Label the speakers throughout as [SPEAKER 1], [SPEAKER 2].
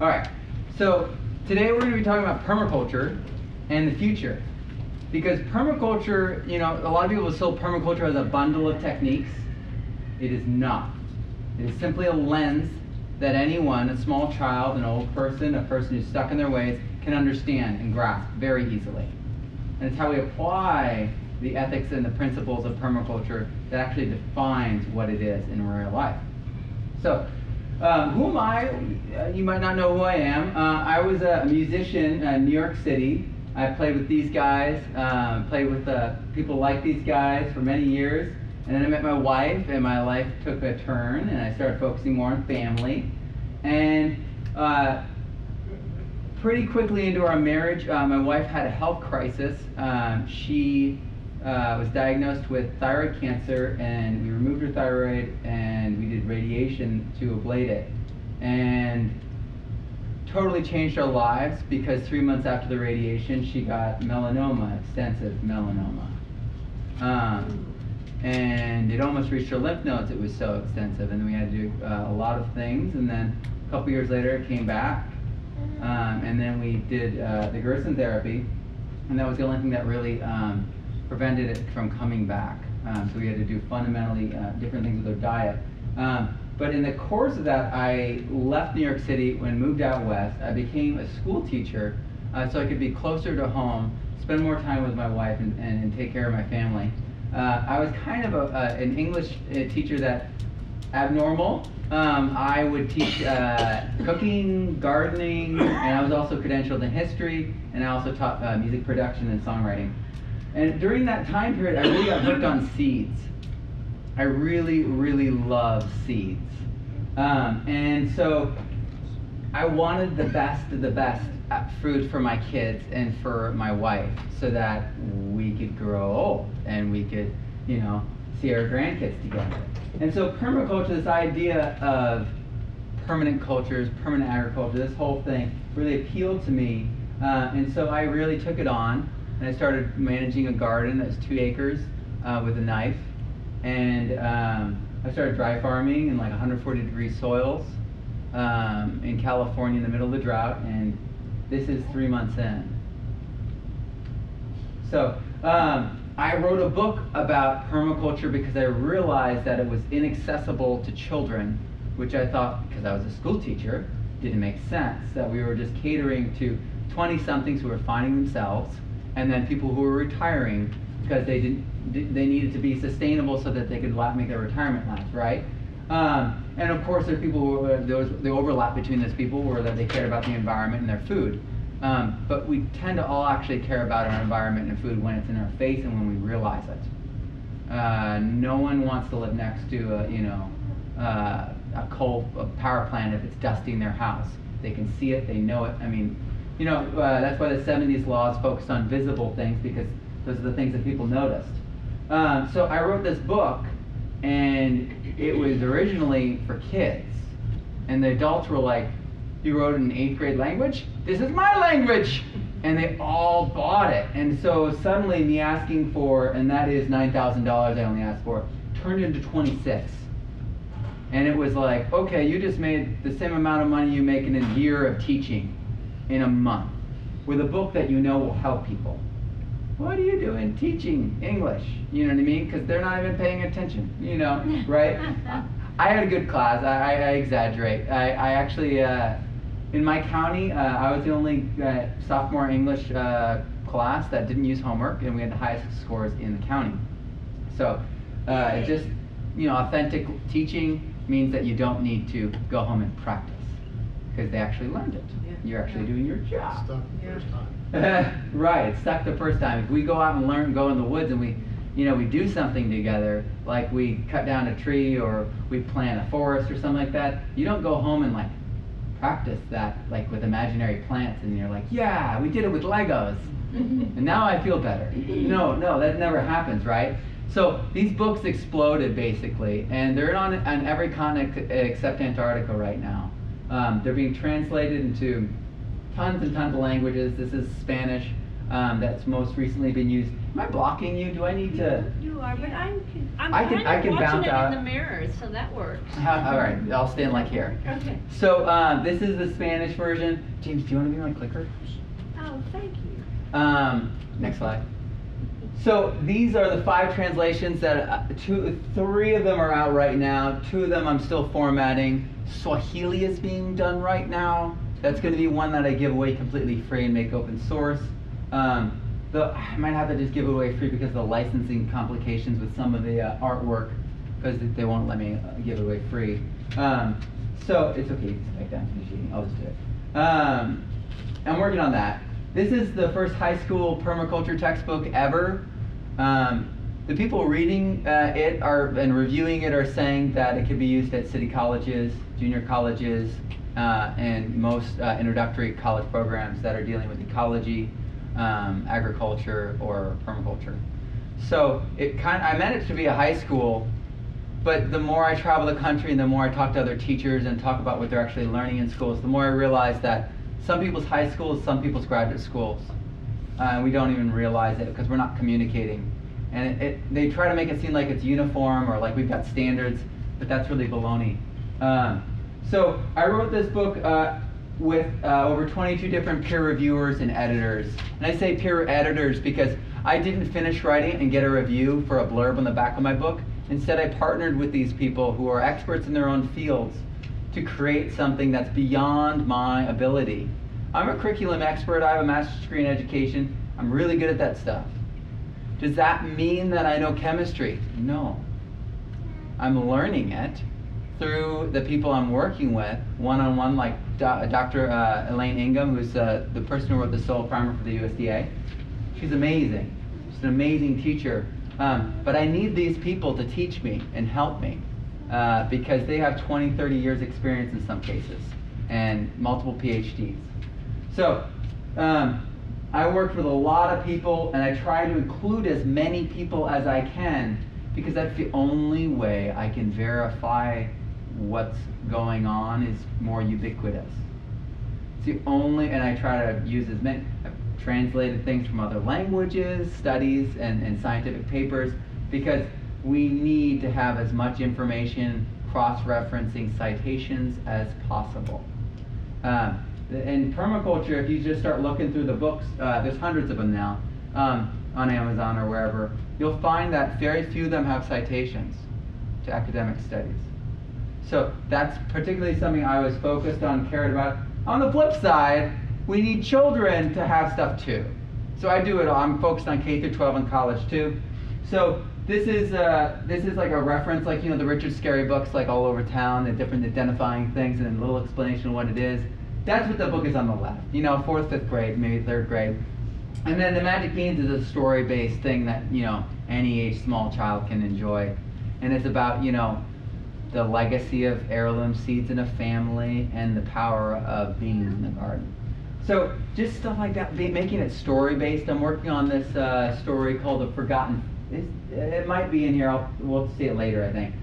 [SPEAKER 1] All right. So today we're going to be talking about permaculture and the future. Because permaculture, you know, a lot of people still permaculture as a bundle of techniques. It is not. It is simply a lens that anyone, a small child, an old person, a person who's stuck in their ways, can understand and grasp very easily. And it's how we apply the ethics and the principles of permaculture that actually defines what it is in real life. So, um, who am I? Uh, you might not know who I am. Uh, I was a musician in New York City. I played with these guys, um, played with uh, people like these guys for many years. And then I met my wife, and my life took a turn, and I started focusing more on family. And uh, pretty quickly into our marriage, uh, my wife had a health crisis. Um, she uh, was diagnosed with thyroid cancer, and we removed her thyroid and we did radiation to ablate it. And totally changed our lives because three months after the radiation, she got melanoma, extensive melanoma. Um, and it almost reached her lymph nodes, it was so extensive. And we had to do uh, a lot of things. And then a couple years later, it came back. Um, and then we did uh, the Gerson therapy. And that was the only thing that really um, prevented it from coming back. Um, so we had to do fundamentally uh, different things with our diet. Um, but in the course of that, I left New York City and moved out west. I became a school teacher uh, so I could be closer to home, spend more time with my wife, and, and, and take care of my family. Uh, I was kind of a, uh, an English uh, teacher that abnormal. Um, I would teach uh, cooking, gardening, and I was also credentialed in history, and I also taught uh, music production and songwriting. And during that time period, I really got hooked on seeds. I really, really love seeds. Um, and so I wanted the best of the best fruit for my kids and for my wife so that we could grow old and we could, you know, see our grandkids together. And so permaculture, this idea of permanent cultures, permanent agriculture, this whole thing really appealed to me. Uh, and so I really took it on and I started managing a garden that was two acres uh, with a knife. And um, I started dry farming in like 140 degree soils um, in California in the middle of the drought. And this is three months in. So um, I wrote a book about permaculture because I realized that it was inaccessible to children, which I thought, because I was a school teacher, didn't make sense. That we were just catering to 20 somethings who were finding themselves and then people who were retiring because they didn't they needed to be sustainable so that they could make their retirement last, right? Um, and of course, there are people who there was the overlap between those people were that they cared about the environment and their food. Um, but we tend to all actually care about our environment and food when it's in our face and when we realize it. Uh, no one wants to live next to a, you know uh, a coal a power plant if it's dusting their house. They can see it, they know it. I mean, you know, uh, that's why the 70s laws focused on visible things because those are the things that people noticed. Um, so I wrote this book, and it was originally for kids. And the adults were like, You wrote an eighth grade language? This is my language! And they all bought it. And so suddenly, me asking for, and that is $9,000 I only asked for, turned into 26 and it was like, okay, you just made the same amount of money you make in a year of teaching in a month with a book that you know will help people. What are you doing teaching English? You know what I mean? Because they're not even paying attention, you know, right? I had a good class. I, I, I exaggerate. I, I actually, uh, in my county, uh, I was the only uh, sophomore English uh, class that didn't use homework, and we had the highest scores in the county. So, uh, just, you know, authentic teaching means that you don't need to go home and practice because they actually learned it. Yeah. You're actually doing your job.
[SPEAKER 2] Stuck the first time.
[SPEAKER 1] right, it's stuck the first time. If we go out and learn, go in the woods, and we, you know, we do something together, like we cut down a tree or we plant a forest or something like that. You don't go home and like practice that, like with imaginary plants, and you're like, yeah, we did it with Legos, and now I feel better. No, no, that never happens, right? So these books exploded basically, and they're on, on every continent except Antarctica right now. Um, they're being translated into tons and tons of languages. This is Spanish. um, that's most recently been used. Am I blocking you? Do I need to?
[SPEAKER 3] You are, but I'm, I'm
[SPEAKER 1] I can-
[SPEAKER 3] kind
[SPEAKER 1] I
[SPEAKER 3] of
[SPEAKER 1] can bounce
[SPEAKER 3] watching it
[SPEAKER 1] out.
[SPEAKER 3] in the mirror, so that works.
[SPEAKER 1] How, all right, I'll stand like here.
[SPEAKER 3] Okay.
[SPEAKER 1] So uh, this is the Spanish version. James, do you want to be my clicker?
[SPEAKER 3] Oh, thank you.
[SPEAKER 1] Um, next slide. So these are the five translations that uh, two, three of them are out right now. Two of them I'm still formatting. Swahili is being done right now. That's going to be one that I give away completely free and make open source. Um, the, I might have to just give it away free because of the licensing complications with some of the uh, artwork because they won't let me uh, give it away free. Um, so it's okay. I'll just do it. Um, I'm working on that. This is the first high school permaculture textbook ever. Um, the people reading uh, it are and reviewing it are saying that it could be used at city colleges, junior colleges, uh, and most uh, introductory college programs that are dealing with ecology, um, agriculture, or permaculture. So it kind of, I meant it to be a high school, but the more I travel the country and the more I talk to other teachers and talk about what they're actually learning in schools, the more I realize that some people's high schools, some people's graduate schools, uh, and we don't even realize it because we're not communicating. And it, it, they try to make it seem like it's uniform or like we've got standards, but that's really baloney. Um, so I wrote this book uh, with uh, over 22 different peer reviewers and editors. And I say peer editors because I didn't finish writing and get a review for a blurb on the back of my book. Instead, I partnered with these people who are experts in their own fields to create something that's beyond my ability. I'm a curriculum expert, I have a master's degree in education, I'm really good at that stuff. Does that mean that I know chemistry? No. I'm learning it through the people I'm working with, one on one, like Dr. Uh, Elaine Ingham, who's uh, the person who wrote the soil primer for the USDA. She's amazing. She's an amazing teacher. Um, but I need these people to teach me and help me uh, because they have 20, 30 years experience in some cases and multiple PhDs. So um, I worked with a lot of people and I try to include as many people as I can because that's the only way I can verify what's going on is more ubiquitous. It's the only, and I try to use as many, I've translated things from other languages, studies, and, and scientific papers because we need to have as much information cross-referencing citations as possible. Um, in permaculture, if you just start looking through the books, uh, there's hundreds of them now um, on Amazon or wherever, you'll find that very few of them have citations to academic studies. So that's particularly something I was focused on, cared about. On the flip side, we need children to have stuff too. So I do it all. I'm focused on K through 12 and college too. So this is uh, this is like a reference, like you know the Richard Scarry books, like all over town, the different identifying things and a little explanation of what it is. That's what the book is on the left. You know, fourth, fifth grade, maybe third grade. And then the Magic Beans is a story-based thing that you know any age small child can enjoy, and it's about you know the legacy of heirloom seeds in a family and the power of beans in the garden. So just stuff like that, making it story-based. I'm working on this uh, story called The Forgotten. It's, it might be in here. I'll, we'll see it later, I think.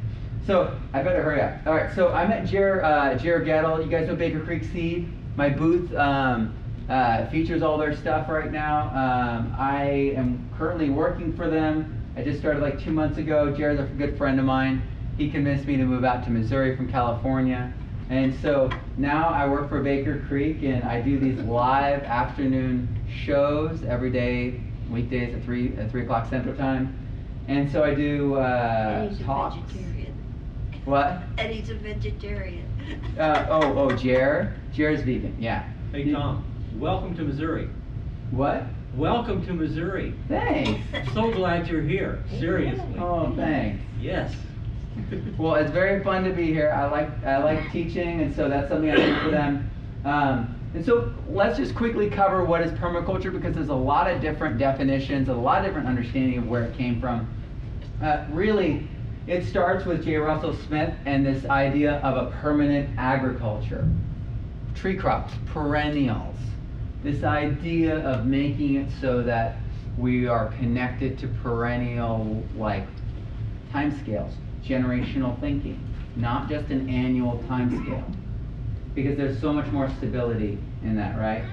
[SPEAKER 1] So I better hurry up. All right. So I'm at Jer uh, Jere Gettle. You guys know Baker Creek Seed. My booth um, uh, features all their stuff right now. Um, I am currently working for them. I just started like two months ago. Jere's a good friend of mine. He convinced me to move out to Missouri from California. And so now I work for Baker Creek and I do these live afternoon shows every day, weekdays at 3, at 3 o'clock Central Time. And so I do uh,
[SPEAKER 3] Eddie's a
[SPEAKER 1] talks.
[SPEAKER 3] vegetarian.
[SPEAKER 1] What?
[SPEAKER 3] Eddie's a vegetarian.
[SPEAKER 1] Uh, oh, oh, Jer? Jer's vegan, yeah.
[SPEAKER 2] Hey, Tom, welcome to Missouri.
[SPEAKER 1] What?
[SPEAKER 2] Welcome to Missouri.
[SPEAKER 1] Thanks.
[SPEAKER 2] So glad you're here, seriously.
[SPEAKER 1] Oh, thanks.
[SPEAKER 2] Yes.
[SPEAKER 1] Well, it's very fun to be here. I like I like teaching, and so that's something I do for them. Um, and so let's just quickly cover what is permaculture because there's a lot of different definitions, a lot of different understanding of where it came from. Uh, really, it starts with J. Russell Smith and this idea of a permanent agriculture, tree crops, perennials. This idea of making it so that we are connected to perennial like timescales, generational thinking, not just an annual timescale. Because there's so much more stability in that, right?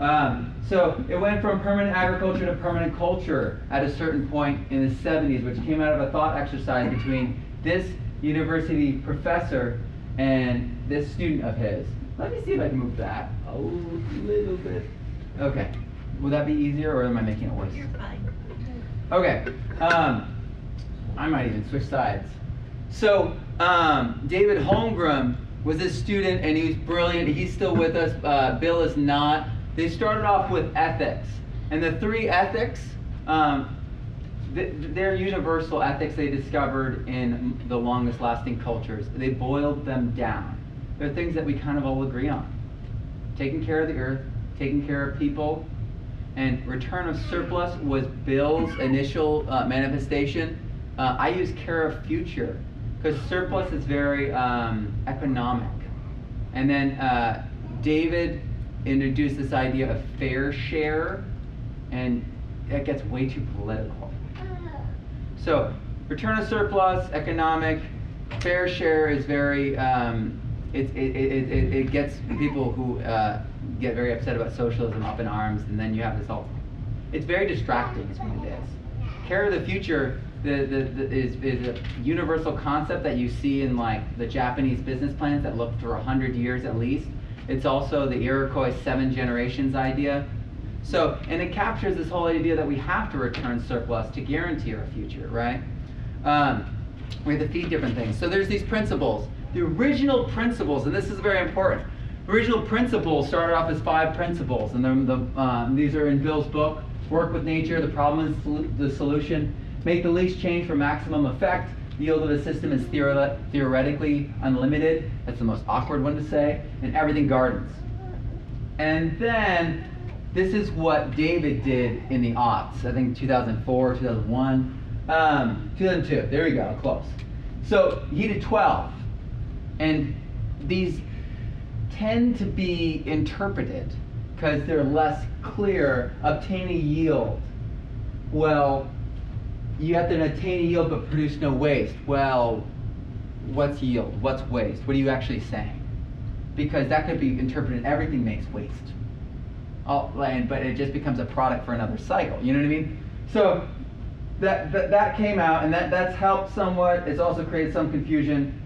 [SPEAKER 1] Um, so it went from permanent agriculture to permanent culture at a certain point in the 70s, which came out of a thought exercise between this university professor and this student of his. Let me see if I can move that a little bit. Okay. Will that be easier or am I making it worse?
[SPEAKER 3] You're fine.
[SPEAKER 1] Okay. Um, I might even switch sides. So um, David Holmgren was a student and he was brilliant. He's still with us. Uh, Bill is not. They started off with ethics, and the three ethics. Um, th- they're universal ethics they discovered in the longest lasting cultures. They boiled them down. They're things that we kind of all agree on. Taking care of the earth, taking care of people, and return of surplus was Bill's initial uh, manifestation. Uh, I use care of future because surplus is very um, economic. And then uh, David introduced this idea of fair share, and that gets way too political. So, return of surplus, economic, fair share is very, um, it, it, it, it, it gets people who uh, get very upset about socialism up in arms, and then you have this whole, it's very distracting, is what it is. Care of the future the, the, the, is, is a universal concept that you see in like the Japanese business plans that look for 100 years at least. It's also the Iroquois seven generations idea. So, and it captures this whole idea that we have to return surplus to guarantee our future, right? Um, we have to feed different things. So there's these principles. The original principles, and this is very important. Original principles started off as five principles, and the, um, these are in Bill's book. Work with nature. The problem is the solution. Make the least change for maximum effect. Yield of the system is theore- theoretically unlimited. That's the most awkward one to say. And everything gardens. And then this is what David did in the aughts. I think 2004, 2001, um, 2002. There we go, close. So he did 12. And these tend to be interpreted because they're less clear. Obtain a yield. Well, you have to attain yield but produce no waste. Well, what's yield? What's waste? What are you actually saying? Because that could be interpreted everything makes waste. All, and, but it just becomes a product for another cycle. You know what I mean? So that, that, that came out and that, that's helped somewhat. It's also created some confusion.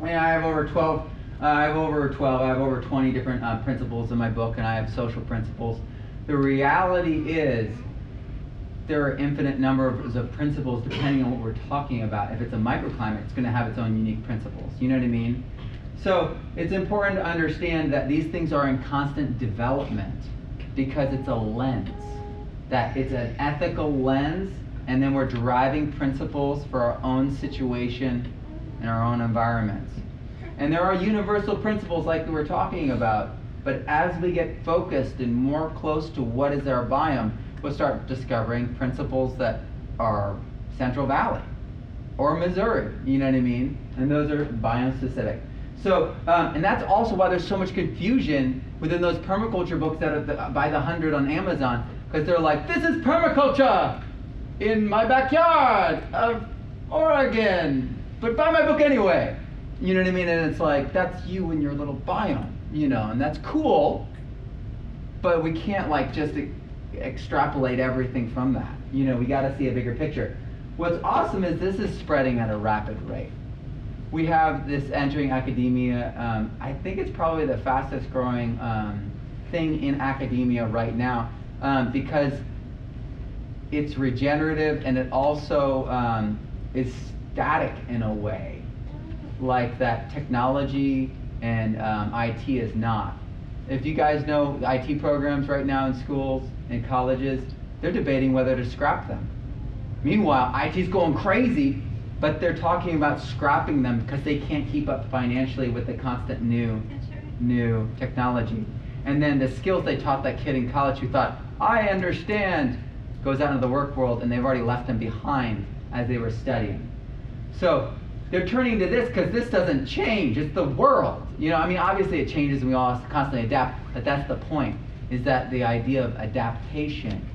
[SPEAKER 1] I, mean, I have over 12, uh, I have over 12, I have over 20 different uh, principles in my book and I have social principles. The reality is there are infinite numbers of principles depending on what we're talking about. If it's a microclimate, it's going to have its own unique principles. You know what I mean? So it's important to understand that these things are in constant development because it's a lens. That it's an ethical lens, and then we're deriving principles for our own situation and our own environments. And there are universal principles like we were talking about, but as we get focused and more close to what is our biome, we'll start discovering principles that are Central Valley or Missouri, you know what I mean? And those are biome specific. So, um, and that's also why there's so much confusion within those permaculture books that are the, by the hundred on Amazon, because they're like, this is permaculture in my backyard of Oregon, but buy my book anyway. You know what I mean? And it's like, that's you and your little biome, you know, and that's cool, but we can't like just extrapolate everything from that. You know, we got to see a bigger picture. What's awesome is this is spreading at a rapid rate. We have this entering academia. Um, I think it's probably the fastest growing um, thing in academia right now um, because it's regenerative and it also um, is static in a way, like that technology and um, IT is not. If you guys know IT programs right now in schools, and colleges, they're debating whether to scrap them. Meanwhile, IT's going crazy, but they're talking about scrapping them because they can't keep up financially with the constant new, new technology. And then the skills they taught that kid in college who thought, I understand, goes out into the work world and they've already left them behind as they were studying. So they're turning to this because this doesn't change. It's the world. You know, I mean, obviously it changes and we all constantly adapt, but that's the point is that the idea of adaptation,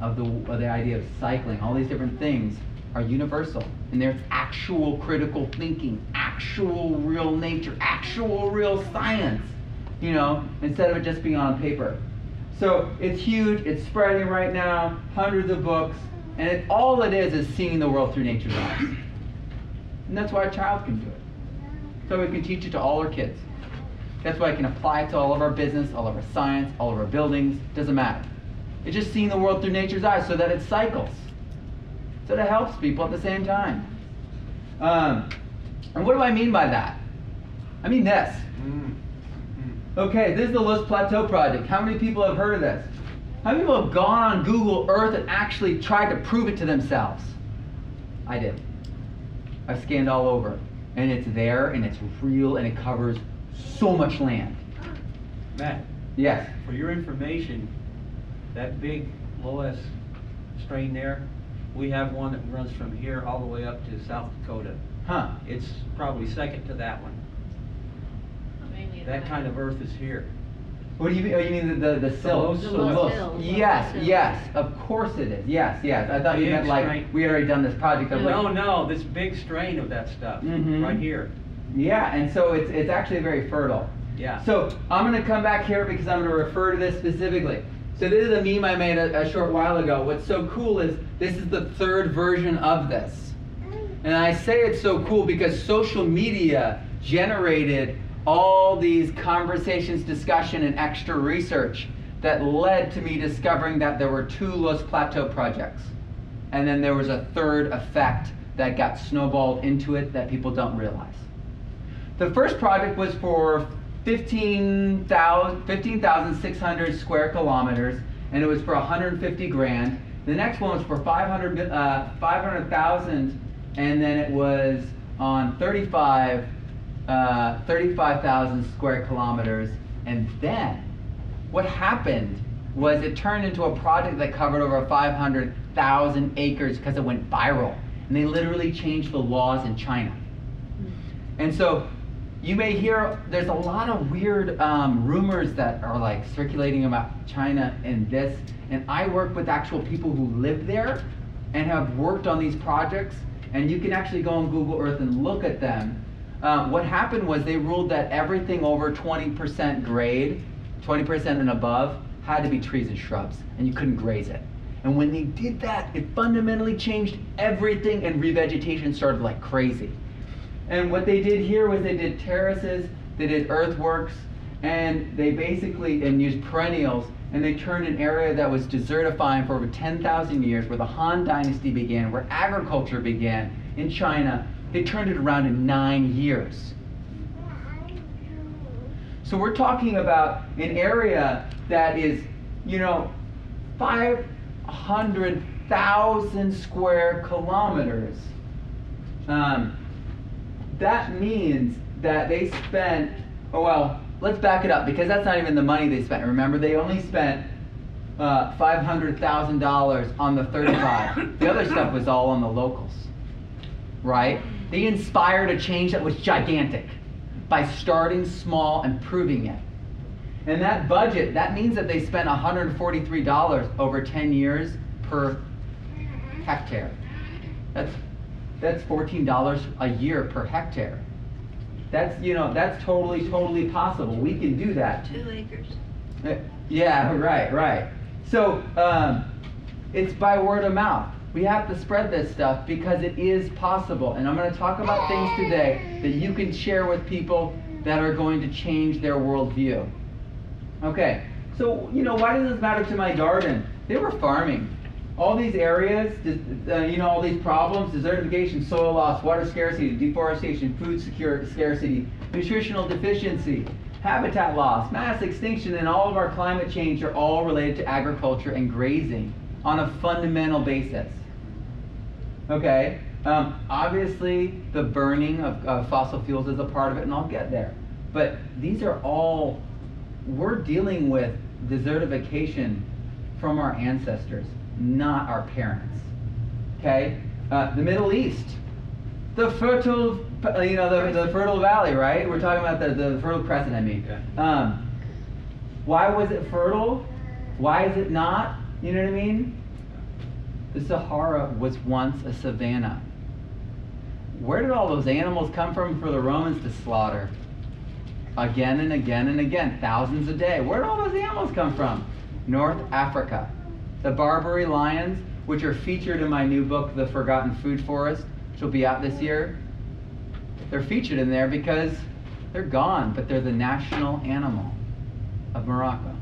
[SPEAKER 1] of the, of the idea of cycling, all these different things are universal. And there's actual critical thinking, actual real nature, actual real science, you know, instead of it just being on paper. So it's huge. It's spreading right now. Hundreds of books, and it, all it is is seeing the world through nature's eyes. And that's why a child can do it. So we can teach it to all our kids. That's why I can apply it to all of our business, all of our science, all of our buildings. Doesn't matter. It's just seeing the world through nature's eyes so that it cycles. So that it helps people at the same time. Um, and what do I mean by that? I mean this. Okay, this is the Loess Plateau Project. How many people have heard of this? How many people have gone on Google Earth and actually tried to prove it to themselves? I did. I scanned all over. And it's there and it's real and it covers so much land.
[SPEAKER 2] Matt,
[SPEAKER 1] Yes.
[SPEAKER 2] for your information, that big Loess strain there, we have one that runs from here all the way up to South Dakota.
[SPEAKER 1] Huh.
[SPEAKER 2] It's probably second to that one. That kind of earth is here.
[SPEAKER 1] What do you mean? Oh, you mean the, the, the sill?
[SPEAKER 2] Loess
[SPEAKER 3] The
[SPEAKER 2] soil.
[SPEAKER 3] Loess Hills.
[SPEAKER 1] Yes,
[SPEAKER 3] Loess
[SPEAKER 1] yes,
[SPEAKER 3] Hills.
[SPEAKER 1] of course it is. Yes, yes. I thought you
[SPEAKER 2] Big
[SPEAKER 1] meant like
[SPEAKER 2] strength.
[SPEAKER 1] we already done this project. I was
[SPEAKER 2] No,
[SPEAKER 1] like,
[SPEAKER 2] no, this big strain of that stuff,
[SPEAKER 1] Mhm.
[SPEAKER 2] right here.
[SPEAKER 1] Yeah, and so it's it's actually very fertile.
[SPEAKER 2] Yeah.
[SPEAKER 1] So I'm gonna come back here because I'm gonna refer to this specifically. So this is a meme I made a, a short while ago. What's so cool is this is the third version of this. And I say it's so cool because social media generated all these conversations, discussion, and extra research that led to me discovering that there were two Loess Plateau projects. And then there was a third effect that got snowballed into it that people don't realize. The first project was for 15,000 15,600 square kilometers, and it was for 150 grand. The next one was for 500, mi- uh, 500,000, and then it was on 35, uh, 35,000 square kilometers. And then, what happened was it turned into a project that covered over 500,000 acres because it went viral. And they literally changed the laws in China. And so you may hear there's a lot of weird um, rumors that are like circulating about China and this. And I work with actual people who live there and have worked on these projects. And you can actually go on Google Earth and look at them. Um, what happened was they ruled that everything over 20% grade, 20% and above, had to be trees and shrubs, and you couldn't graze it. And when they did that, it fundamentally changed everything, and revegetation started like crazy. And what they did here was they did terraces, they did earthworks, and they basically and used perennials, and they turned an area that was desertifying for over 10,000 years, where the Han Dynasty began, where agriculture began in China. They turned it around in nine years. So we're talking about an area that is, you know, 500,000 square kilometers. Um, that means that they spent, oh well, let's back it up because that's not even the money they spent. Remember, they only spent uh, $500,000 on the 35. the other stuff was all on the locals, right? They inspired a change that was gigantic by starting small and proving it. And that budget, that means that they spent $143 over 10 years per hectare. That's that's $14 a year per hectare. That's you know that's totally totally possible. We can do that.
[SPEAKER 3] Two acres.
[SPEAKER 1] Uh, Yeah, right, right. So um, it's by word of mouth. We have to spread this stuff because it is possible. And I'm going to talk about things today that you can share with people that are going to change their worldview. Okay, so you know why does this matter to my garden? They were farming. All these areas, uh, you know, all these problems, desertification, soil loss, water scarcity, deforestation, food secure, scarcity, nutritional deficiency, habitat loss, mass extinction, and all of our climate change are all related to agriculture and grazing on a fundamental basis. Okay? Um, obviously, the burning of, of fossil fuels is a part of it, and I'll get there. But these are all, we're dealing with desertification from our ancestors, not our parents. Okay? Uh, the Middle East, the fertile, you know, the, the fertile valley, right? We're talking about the, the fertile crescent, I mean.
[SPEAKER 2] Yeah.
[SPEAKER 1] Um, why was it fertile? Why is it not? You know what I mean? The Sahara was once a savanna. Where did all those animals come from for the Romans to slaughter? Again and again and again, thousands a day. Where did all those animals come from? North Africa. The Barbary lions, which are featured in my new book, The Forgotten Food Forest, which will be out this year, they're featured in there because they're gone, but they're the national animal of Morocco.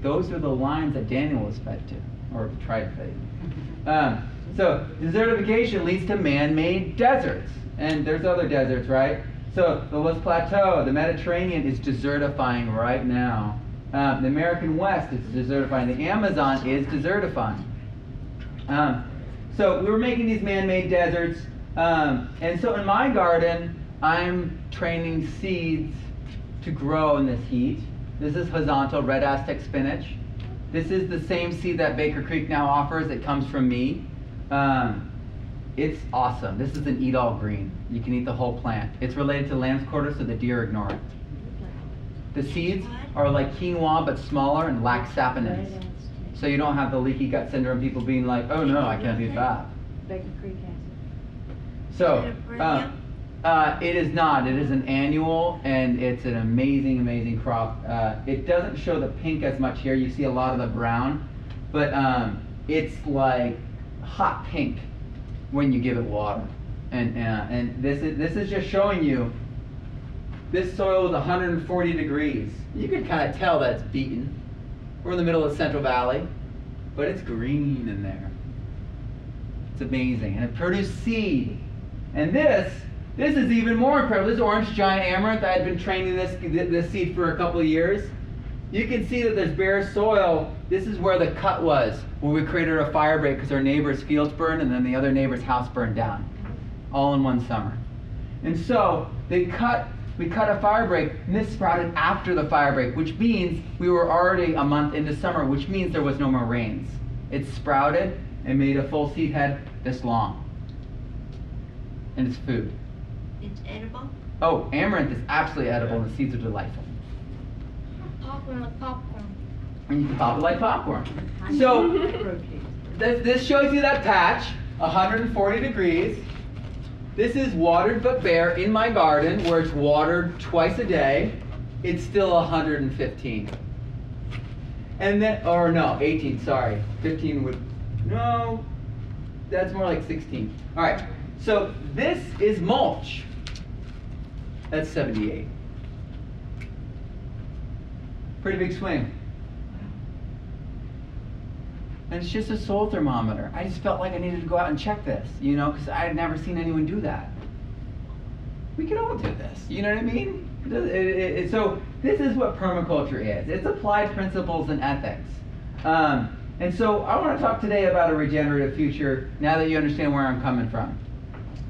[SPEAKER 1] Those are the lions that Daniel was fed to, or tried to feed. Um, so desertification leads to man-made deserts, and there's other deserts, right? So the Loess Plateau, the Mediterranean is desertifying right now. Um, the American West is desertifying. The Amazon is desertifying. Um, so we were making these man-made deserts, um, and so in my garden, I'm training seeds to grow in this heat. This is huauzontle red Aztec spinach. This is the same seed that Baker Creek now offers. It comes from me. Um, it's awesome. This is an eat all green. You can eat the whole plant. It's related to lamb's quarter, so the deer ignore it. The seeds are like quinoa but smaller and lack saponins. So you don't have the leaky gut syndrome, people being like, oh no, I can't eat that.
[SPEAKER 4] Baker Creek has
[SPEAKER 1] So,
[SPEAKER 3] Is it a
[SPEAKER 1] uh, uh, it is not. It is an annual, and it's an amazing, amazing crop. Uh, it doesn't show the pink as much here. You see a lot of the brown, but um, it's like hot pink when you give it water. And uh, and this is this is just showing you. This soil is 140 degrees. You can kind of tell that it's beaten. We're in the middle of Central Valley, but it's green in there. It's amazing, and it produced seed. And this, this is even more incredible. This orange giant amaranth. I had been training this this seed for a couple of years. You can see that there's bare soil. This is where the cut was, where we created a fire break because our neighbor's fields burned and then the other neighbor's house burned down, all in one summer. And so they cut. We cut a fire break, and this sprouted after the fire break, which means we were already a month into summer, which means there was no more rains. It sprouted and made a full seed head this long. And it's food.
[SPEAKER 3] It's edible?
[SPEAKER 1] Oh, amaranth is absolutely edible, and the seeds are delightful.
[SPEAKER 4] popcorn with popcorn.
[SPEAKER 1] And you can pop it like popcorn. So, this, this shows you that patch, 140 degrees. This is watered but bare in my garden, where it's watered twice a day. It's still 115. And then, or no, 18, sorry. 15 would, no, that's more like 16. All right, so this is mulch. That's 78. Pretty big swing. And it's just a soil thermometer. I just felt like I needed to go out and check this, you know, because I had never seen anyone do that. We could all do this, you know what I mean? It- it- it- so this is what permaculture is. It's applied principles and ethics. Um, and so I want to talk today about a regenerative future. Now that you understand where I'm coming from,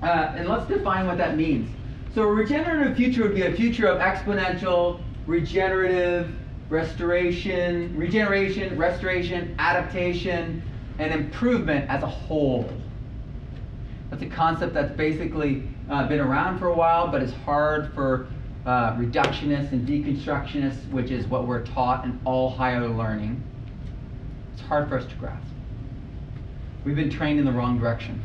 [SPEAKER 1] uh, and let's define what that means. So a regenerative future would be a future of exponential, regenerative, restoration, regeneration, restoration, adaptation, and improvement as a whole. That's a concept that's basically uh, been around for a while, but it's hard for uh, reductionists and deconstructionists, which is what we're taught in all higher learning. It's hard for us to grasp. We've been trained in the wrong direction.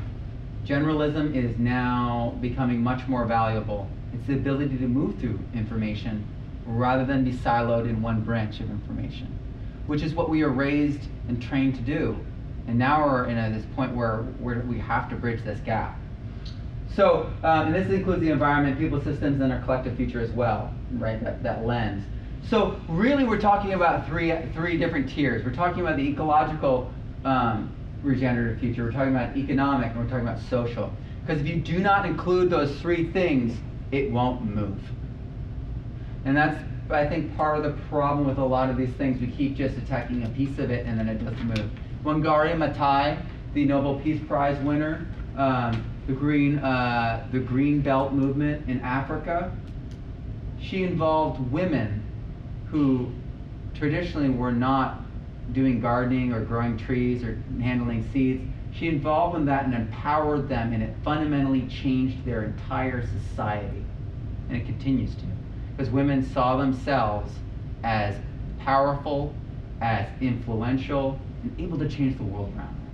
[SPEAKER 1] Generalism is now becoming much more valuable. It's the ability to move through information rather than be siloed in one branch of information, which is what we are raised and trained to do. And now we're in a, this point where, we have to bridge this gap. So, um, and this includes the environment, people systems, and our collective future as well, right? That, that lens. So, really, we're talking about three, three different tiers. We're talking about the ecological um, regenerative future, we're talking about economic, and we're talking about social. Because if you do not include those three things, it won't move. And that's, I think, part of the problem with a lot of these things. We keep just attacking a piece of it and then it doesn't move. Wangari Maathai, the Nobel Peace Prize winner, um, the green, uh, the Green Belt movement in Africa, she involved women who traditionally were not doing gardening or growing trees or handling seeds. She involved in that and empowered them, and it fundamentally changed their entire society. And it continues to. Because women saw themselves as powerful, as influential, and able to change the world around them.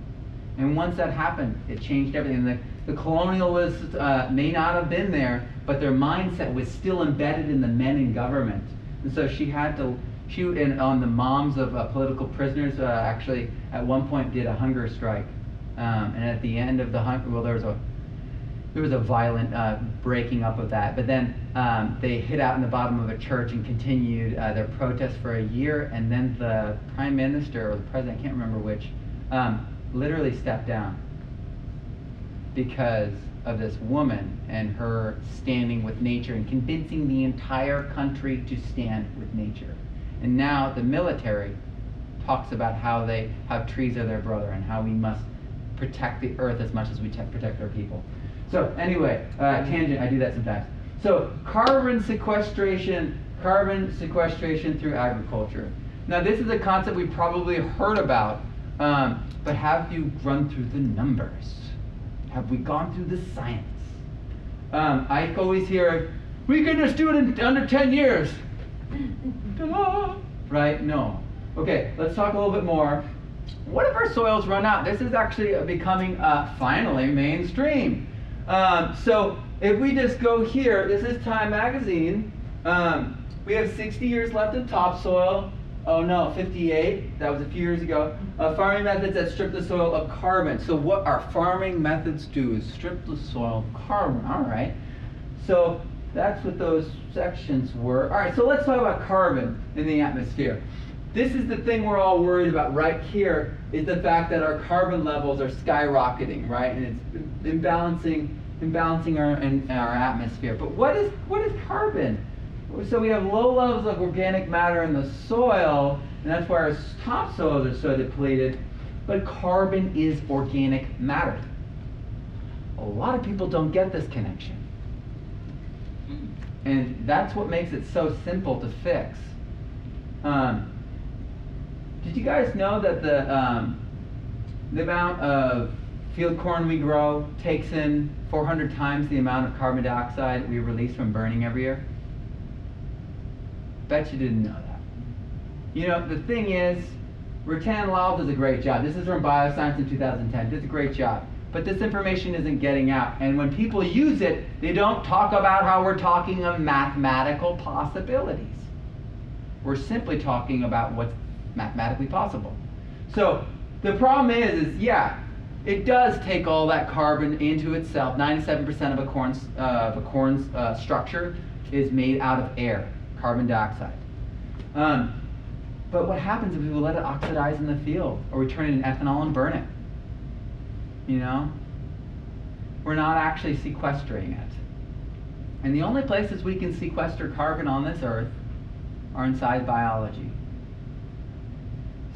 [SPEAKER 1] And once that happened, it changed everything. The, the colonialists uh, may not have been there, but their mindset was still embedded in the men in government. And so she had to, She and on the moms of uh, political prisoners uh, actually at one point did a hunger strike, um, and at the end of the hunger, well, there was a there was a violent uh, breaking up of that. But then um, they hid out in the bottom of a church and continued uh, their protest for a year. And then the prime minister or the president, I can't remember which, um, literally stepped down because of this woman and her standing with nature and convincing the entire country to stand with nature. And now the military talks about how they how trees are their brother and how we must protect the earth as much as we protect our people. So anyway, uh, tangent. I do that sometimes. So carbon sequestration, carbon sequestration through agriculture. Now this is a concept we probably heard about, um, but have you run through the numbers? Have we gone through the science? Um, I always hear, we can just do it in under 10 years. Right? No. Okay, let's talk a little bit more. What if our soils run out? This is actually becoming uh, finally mainstream. Um, so if we just go here, this is Time Magazine. Um, we have 60 years left of topsoil. Oh no, 58. That was a few years ago. Uh, farming methods that strip the soil of carbon. So what our farming methods do is strip the soil of carbon. All right. So that's what those sections were. All right. So let's talk about carbon in the atmosphere. This is the thing we're all worried about right here is the fact that our carbon levels are skyrocketing, right? And it's imbalancing, imbalancing our, in, our atmosphere. But what is, what is carbon? So we have low levels of organic matter in the soil, and that's why our topsoils are so depleted. But carbon is organic matter. A lot of people don't get this connection. And that's what makes it so simple to fix. Um, did you guys know that the um, the amount of field corn we grow takes in 400 times the amount of carbon dioxide we release from burning every year? Bet you didn't know that. You know, the thing is, Rattan Lal does a great job. This is from Bioscience in 2010. Does a great job. But this information isn't getting out. And when people use it, they don't talk about how we're talking of mathematical possibilities. We're simply talking about what's mathematically possible. So the problem is, is yeah, it does take all that carbon into itself. 97% of a corn's, uh, of a corn's uh, structure is made out of air, carbon dioxide. Um, but what happens if we let it oxidize in the field, or we turn it into ethanol and burn it? You know, we're not actually sequestering it. And the only places we can sequester carbon on this earth are inside biology.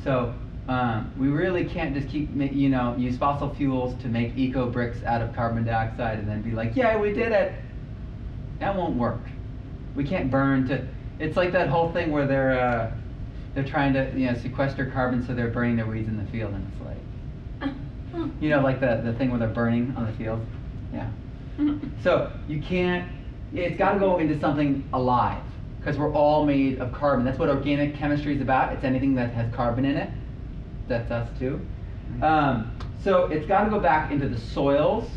[SPEAKER 1] So um, we really can't just keep, you know, use fossil fuels to make eco bricks out of carbon dioxide and then be like, yeah, we did it. That won't work. We can't burn to. It's like that whole thing where they're uh, they're trying to you know sequester carbon, so they're burning their weeds in the field, and it's like, you know, like the the thing where they're burning on the field. Yeah. so you can't. It's got to go into something alive because we're all made of carbon. That's what organic chemistry is about. It's anything that has carbon in it. That's us too. Um, so it's got to go back into the soils,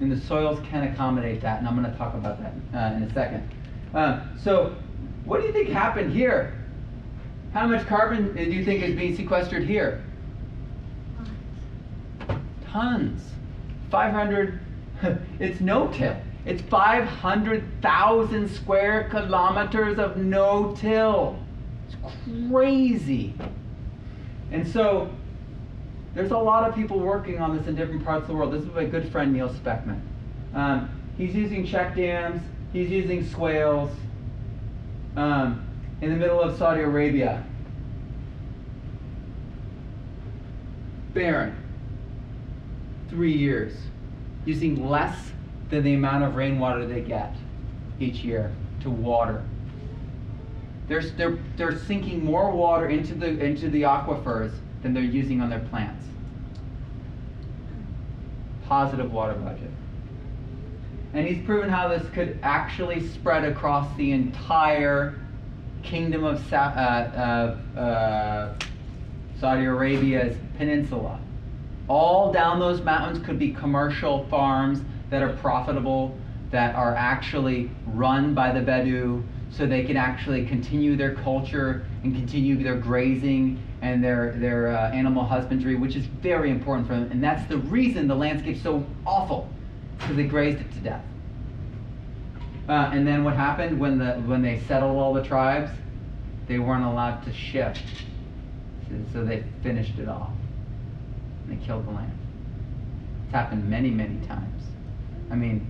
[SPEAKER 1] and the soils can accommodate that. And I'm going to talk about that uh, in a second. Uh, so, what do you think happened here? How much carbon do you think is being sequestered here? Tons. 500. it's no-till. It's 500,000 square kilometers of no-till. It's crazy. And so there's a lot of people working on this in different parts of the world. This is my good friend Neal Spackman. Um, he's using check dams. He's using swales um, in the middle of Saudi Arabia. Barren. Three years. Using less than the amount of rainwater they get each year to water. They're, they're, they're sinking more water into the, into the aquifers than they're using on their plants. Positive water budget. And he's proven how this could actually spread across the entire kingdom of Sa- uh, uh, uh, Saudi Arabia's peninsula. All down those mountains could be commercial farms that are profitable, that are actually run by the Bedou, so they can actually continue their culture and continue their grazing and their their uh, animal husbandry, which is very important for them. And that's the reason the landscape's so awful, because they grazed it to death. Uh, and then what happened when the when they settled all the tribes? They weren't allowed to shift, so they finished it off. And they killed the land. It's happened many many times. I mean,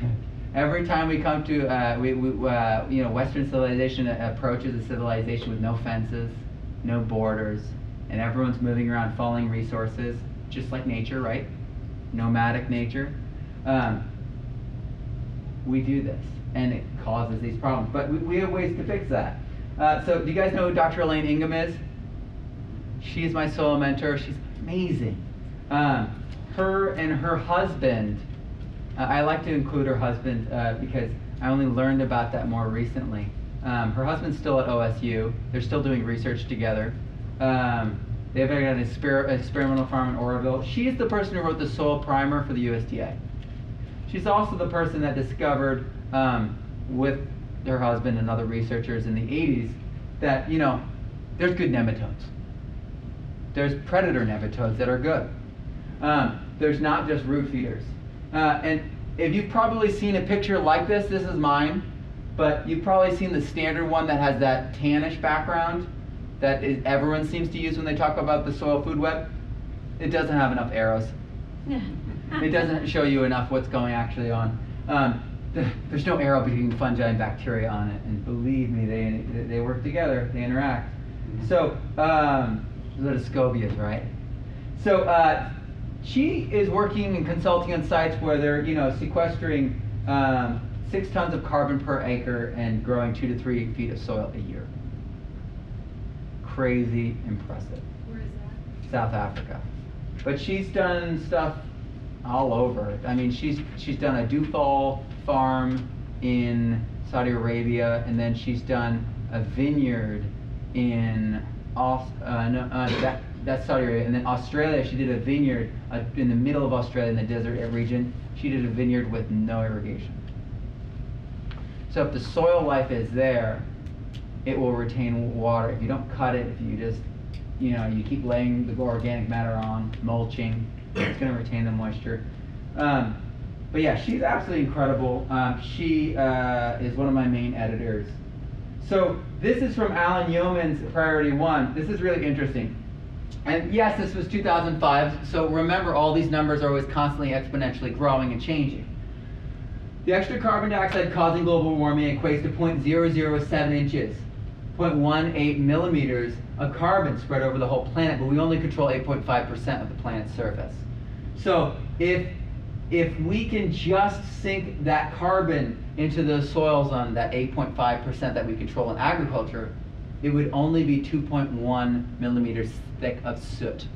[SPEAKER 1] every time we come to uh, we, we uh, you know Western civilization approaches a civilization with no fences, no borders, and everyone's moving around, following resources, just like nature, right? Nomadic nature. Um, we do this, and it causes these problems. But we, we have ways to fix that. Uh, so, do you guys know who Dr. Elaine Ingham is? She's my soil mentor. She's amazing. Um, her and her husband, uh, I like to include her husband uh, because I only learned about that more recently. Um, her husband's still at OSU. They're still doing research together. Um, they've got an exper- experimental farm in Oroville. She's the person who wrote the soil primer for the USDA. She's also the person that discovered, um, with her husband and other researchers in the 80s, that, you know, there's good nematodes. There's predator nematodes that are good. Um, there's not just root feeders. Uh, and if you've probably seen a picture like this, this is mine, but you've probably seen the standard one that has that tannish background that is, everyone seems to use when they talk about the soil food web. It doesn't have enough arrows it doesn't show you enough what's going actually on. Um, there's no arrow between fungi and bacteria on it, and believe me, they they work together, they interact. So, um, the scobias, right? So, uh, she is working and consulting on sites where they're, you know, sequestering um, six tons of carbon per acre and growing two to three feet of soil a year. Crazy impressive.
[SPEAKER 4] Where is that?
[SPEAKER 1] South Africa. But she's done stuff all over. I mean, she's she's done a Dufal farm in Saudi Arabia, and then she's done a vineyard in off uh, no, uh, that that's Saudi Arabia, and then Australia. She did a vineyard uh, in the middle of Australia in the desert region. She did a vineyard with no irrigation. So if the soil life is there, it will retain water. If you don't cut it, if you just you know you keep laying the organic matter on, mulching, it's going to retain the moisture. Um, but yeah, she's absolutely incredible. Um, she uh, is one of my main editors. So this is from Allan Yeomans Priority One. This is really interesting. And yes, this was 2005. So remember, all these numbers are always constantly exponentially growing and changing. The extra carbon dioxide causing global warming equates to 0.007 inches, 0.18 millimeters of carbon spread over the whole planet, but we only control 8.5% of the planet's surface. So if if we can just sink that carbon into the soils on that 8.5% that we control in agriculture, it would only be 2.1 millimeters thick of soot.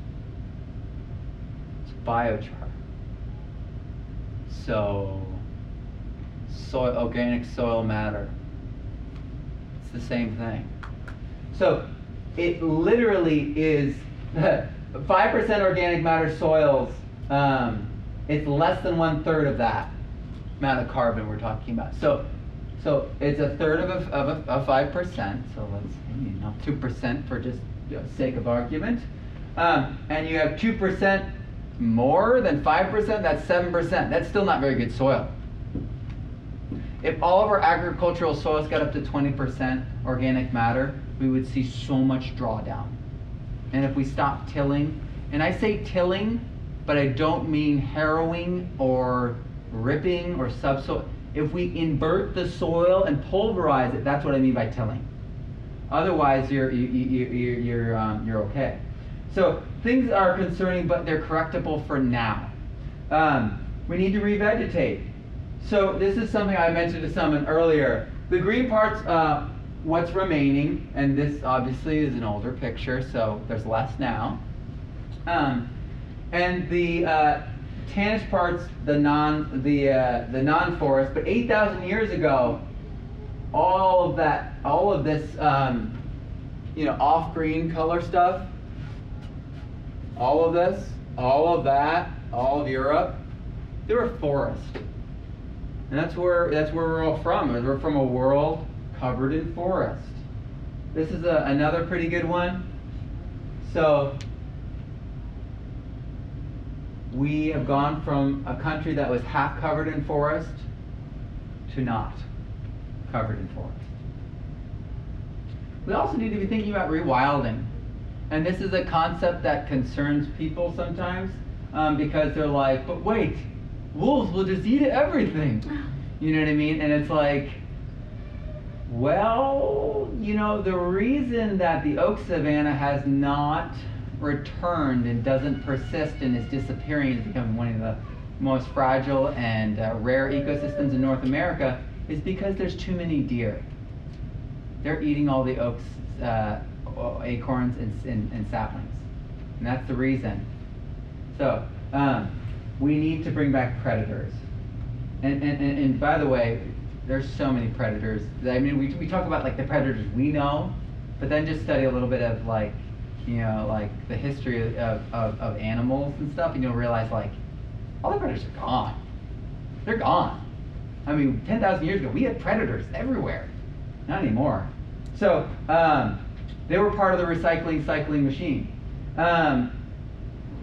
[SPEAKER 1] It's biochar. So, soil, organic soil matter. It's the same thing. So, it literally is 5% organic matter soils um, it's less than one third of that amount of carbon we're talking about. So, so it's a third of a, of a, of five percent. So let's two percent for just you know, sake of argument. Um, and you have two percent more than five percent. That's seven percent. That's still not very good soil. If all of our agricultural soils got up to 20% organic matter, we would see so much drawdown. And if we stop tilling, and I say tilling but I don't mean harrowing or ripping or subsoil. If we invert the soil and pulverize it, that's what I mean by tilling. Otherwise, you're you, you, you, you're um, you're okay. So things are concerning, but they're correctable for now. Um, we need to revegetate. So this is something I mentioned to someone earlier. The green parts, uh, what's remaining, and this obviously is an older picture, so there's less now. Um, and the uh, tannish parts, the non the uh, the non-forest. But 8,000 years ago, all of that, all of this, um, you know, off-green color stuff, all of this, all of that, all of Europe, they were forest. And that's where that's where we're all from. We're from a world covered in forest. this is a, another pretty good one. So, we have gone from a country that was half covered in forest to not covered in forest. We also need to be thinking about rewilding. And this is a concept that concerns people sometimes um, because they're like, but wait, wolves will just eat everything. You know what I mean? And it's like, well, you know, the reason that the oak savanna has not returned and doesn't persist and is disappearing is becoming one of the most fragile and uh, rare ecosystems in North America is because there's too many deer. They're eating all the oaks, uh, acorns, and, and, and, saplings. And that's the reason. So, um, we need to bring back predators. And, and, and, and, by the way, there's so many predators. I mean, we, we talk about like the predators we know, but then just study a little bit of like, you know, like the history of, of, of animals and stuff, and you'll realize like, all the predators are gone. They're gone. I mean, 10,000 years ago, we had predators everywhere. Not anymore. So, um, they were part of the recycling cycling machine. Um,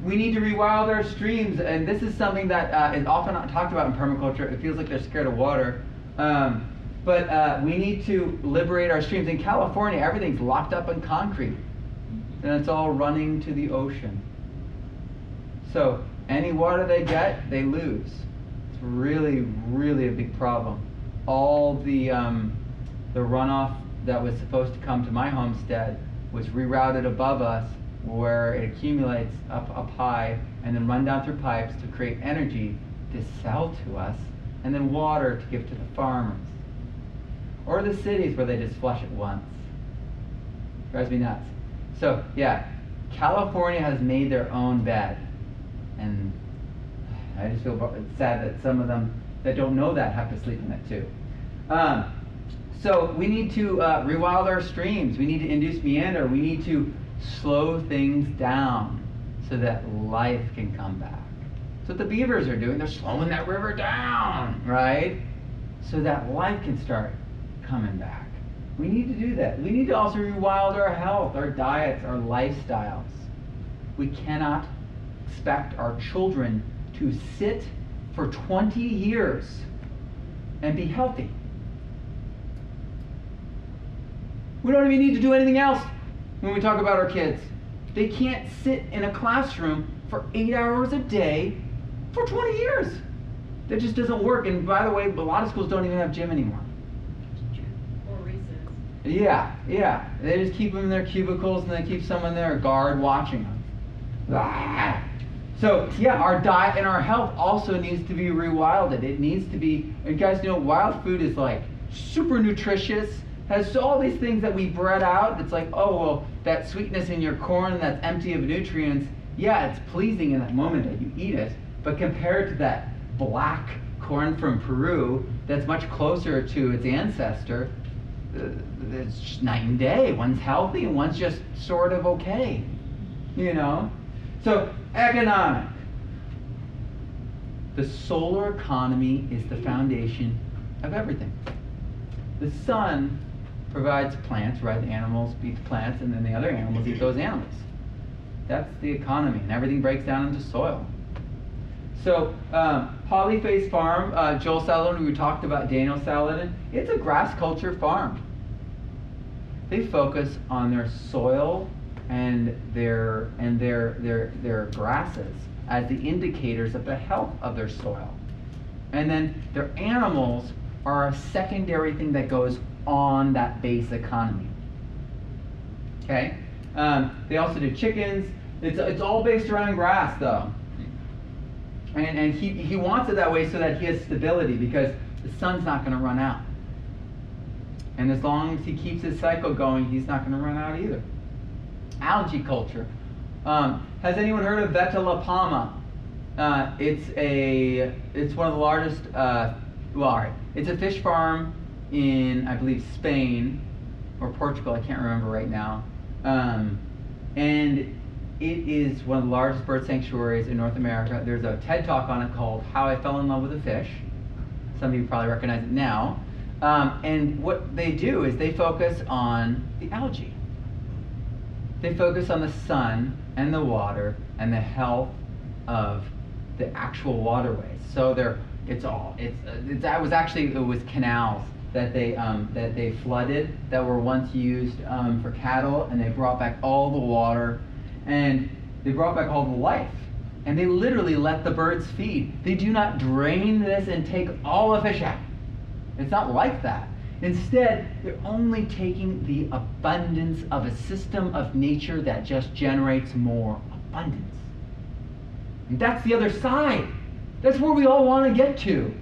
[SPEAKER 1] we need to rewild our streams, and this is something that uh, is often not talked about in permaculture. It feels like they're scared of water. Um, but uh, we need to liberate our streams. In California, everything's locked up in concrete, and it's all running to the ocean. So any water they get, they lose. It's really, really a big problem. All the um, the runoff that was supposed to come to my homestead was rerouted above us where it accumulates up, up high and then run down through pipes to create energy to sell to us and then water to give to the farmers. Or the cities where they just flush it once. Drives me nuts. So, yeah, California has made their own bed. And I just feel sad that some of them that don't know that have to sleep in it too. Um, so we need to uh, rewild our streams. We need to induce meander. We need to slow things down so that life can come back. So what the beavers are doing, they're slowing that river down, right? So that life can start coming back. We need to do that. We need to also rewild our health, our diets, our lifestyles. We cannot expect our children to sit for 20 years and be healthy. We don't even need to do anything else when we talk about our kids. They can't sit in a classroom for eight hours a day for 20 years. That just doesn't work. And by the way, a lot of schools don't even have gym anymore. Yeah, yeah. They just keep them in their cubicles and they keep someone there, a guard, watching them. So yeah, our diet and our health also needs to be rewilded. It needs to be. And guys, know, wild food is like super nutritious has all these things that we bred out. It's like, oh, well, that sweetness in your corn that's empty of nutrients, yeah, it's pleasing in that moment that you eat it. But compared to that black corn from Peru that's much closer to its ancestor, it's just night and day. One's healthy and one's just sort of okay. You know? So, economic. The solar economy is the foundation of everything. The sun provides plants, right? The animals eat the plants, and then the other animals eat those animals. That's the economy, and everything breaks down into soil. So, um, Polyface Farm, uh, Joel Salatin, we talked about Daniel Salatin, it's a grass culture farm. They focus on their soil and their and their their their grasses as the indicators of the health of their soil. And then their animals are a secondary thing that goes on that base economy. Okay? Um, they also do chickens. It's, it's all based around grass, though. And, and he, he wants it that way so that he has stability because the sun's not going to run out. And as long as he keeps his cycle going, he's not going to run out either. Algae culture. Um, has anyone heard of Veta La Palma? Uh, it's a it's one of the largest. Uh, well, all right. It's a fish farm in, I believe, Spain or Portugal. I can't remember right now. Um, and it is one of the largest bird sanctuaries in North America. There's a TED talk on it called How I Fell in Love with a Fish. Some of you probably recognize it now. Um, and what they do is they focus on the algae. They focus on the sun and the water and the health of the actual waterways. So they're it's all it's, uh, it's that was actually it was canals that they um, that they flooded that were once used um, for cattle and they brought back all the water and they brought back all the life and they literally let the birds feed. They do not drain this and take all the fish out. It's not like that. Instead, they're only taking the abundance of a system of nature that just generates more abundance. And that's the other side. That's where we all want to get to.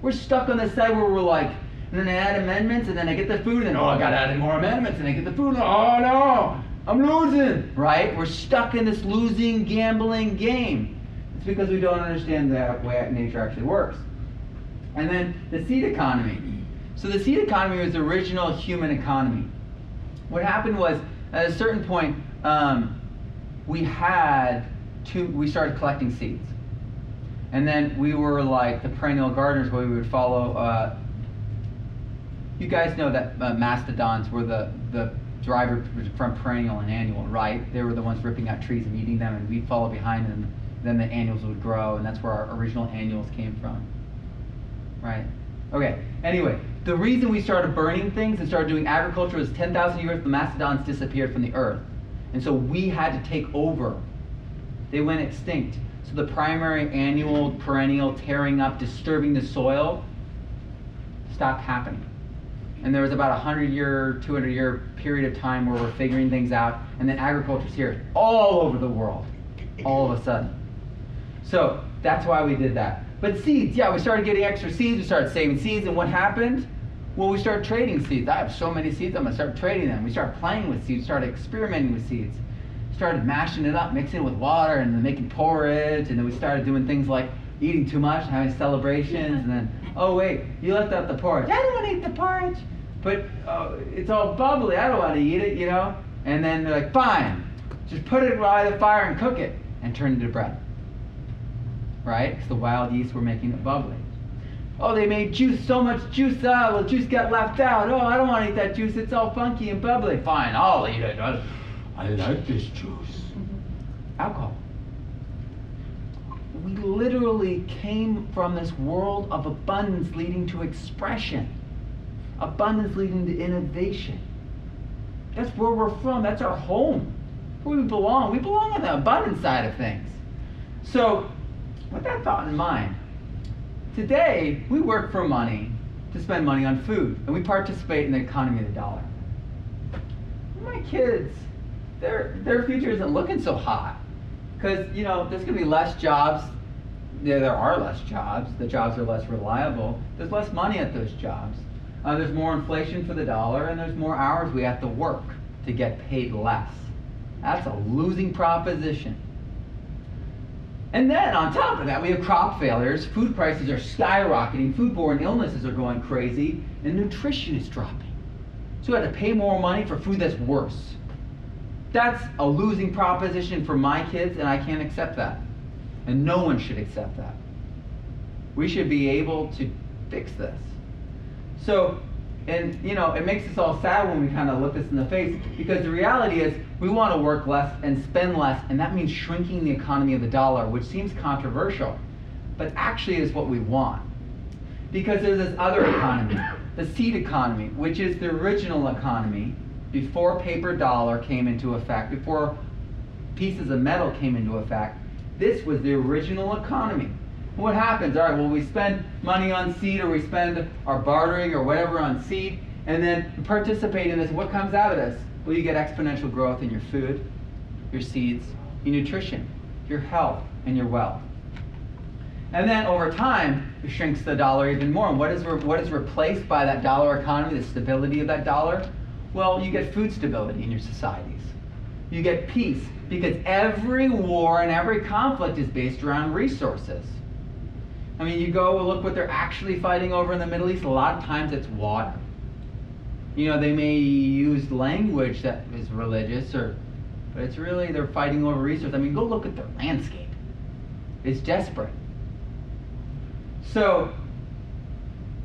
[SPEAKER 1] We're stuck on the side where we're like, and then I add amendments, and then I get the food, and then, oh, I got to add more amendments, and I get the food, and oh no, I'm losing. Right? We're stuck in this losing, gambling game. It's because we don't understand the way nature actually works. And then the seed economy. So the seed economy was the original human economy. What happened was, at a certain point, um, we had two, we started collecting seeds. And then we were like the perennial gardeners where we would follow, uh, you guys know that uh, mastodons were the, the driver from perennial and annual, right? They were the ones ripping out trees and eating them, and we'd follow behind them. Then the annuals would grow, and that's where our original annuals came from. Right? Okay, anyway, the reason we started burning things and started doing agriculture was 10,000 years the mastodons disappeared from the earth. And so we had to take over. They went extinct. So the primary annual, perennial tearing up, disturbing the soil stopped happening. And there was about a 100 year, 200 year period of time where we're figuring things out, and then agriculture's here all over the world, all of a sudden. So that's why we did that. But seeds, yeah, we started getting extra seeds, we started saving seeds, and what happened? Well, we started trading seeds. I have so many seeds, I'm gonna start trading them. We started playing with seeds, started experimenting with seeds started mashing it up, mixing it with water, and then making porridge, and then we started doing things like eating too much, having celebrations, and then, oh wait, you left out the porridge. I don't want to eat the porridge, but uh, it's all bubbly. I don't want to eat it, you know. And then they're like, fine, just put it by the fire and cook it, and turn it into bread. Right? Because the wild yeast were making it bubbly. Oh, they made juice, so much juice. Ah, well, juice got left out. Oh, I don't want to eat that juice. It's all funky and bubbly. Fine, I'll eat it. I like this juice. Alcohol. We literally came from this world of abundance leading to expression, abundance leading to innovation. That's where we're from. That's our home. Where we belong. We belong on the abundance side of things. So, with that thought in mind, today we work for money to spend money on food, and we participate in the economy of the dollar. My kids their their future isn't looking so hot because you know there's going to be less jobs. Yeah, there are less jobs. The jobs are less reliable. There's less money at those jobs. Uh, there's more inflation for the dollar, and there's more hours we have to work to get paid less. That's a losing proposition. And then on top of that, we have crop failures. Food prices are skyrocketing. Foodborne illnesses are going crazy, and nutrition is dropping. So we have to pay more money for food that's worse. That's a losing proposition for my kids, and I can't accept that. And no one should accept that. We should be able to fix this. So, and you know, it makes us all sad when we kind of look this in the face because the reality is we want to work less and spend less, and that means shrinking the economy of the dollar, which seems controversial, but actually is what we want. Because there's this other economy, the seed economy, which is the original economy, before paper dollar came into effect, before pieces of metal came into effect, this was the original economy. What happens? All right, well, we spend money on seed or we spend our bartering or whatever on seed, and then participate in this. What comes out of this? Well, you get exponential growth in your food, your seeds, your nutrition, your health, and your wealth. And then over time, it shrinks the dollar even more. And what is, re- what is replaced by that dollar economy, the stability of that dollar? Well, you get food stability in your societies. You get peace because every war and every conflict is based around resources. I mean, you go look what they're actually fighting over in the Middle East, a lot of times it's water. You know, they may use language that is religious or but it's really they're fighting over resources. I mean, go look at their landscape. It's desperate. So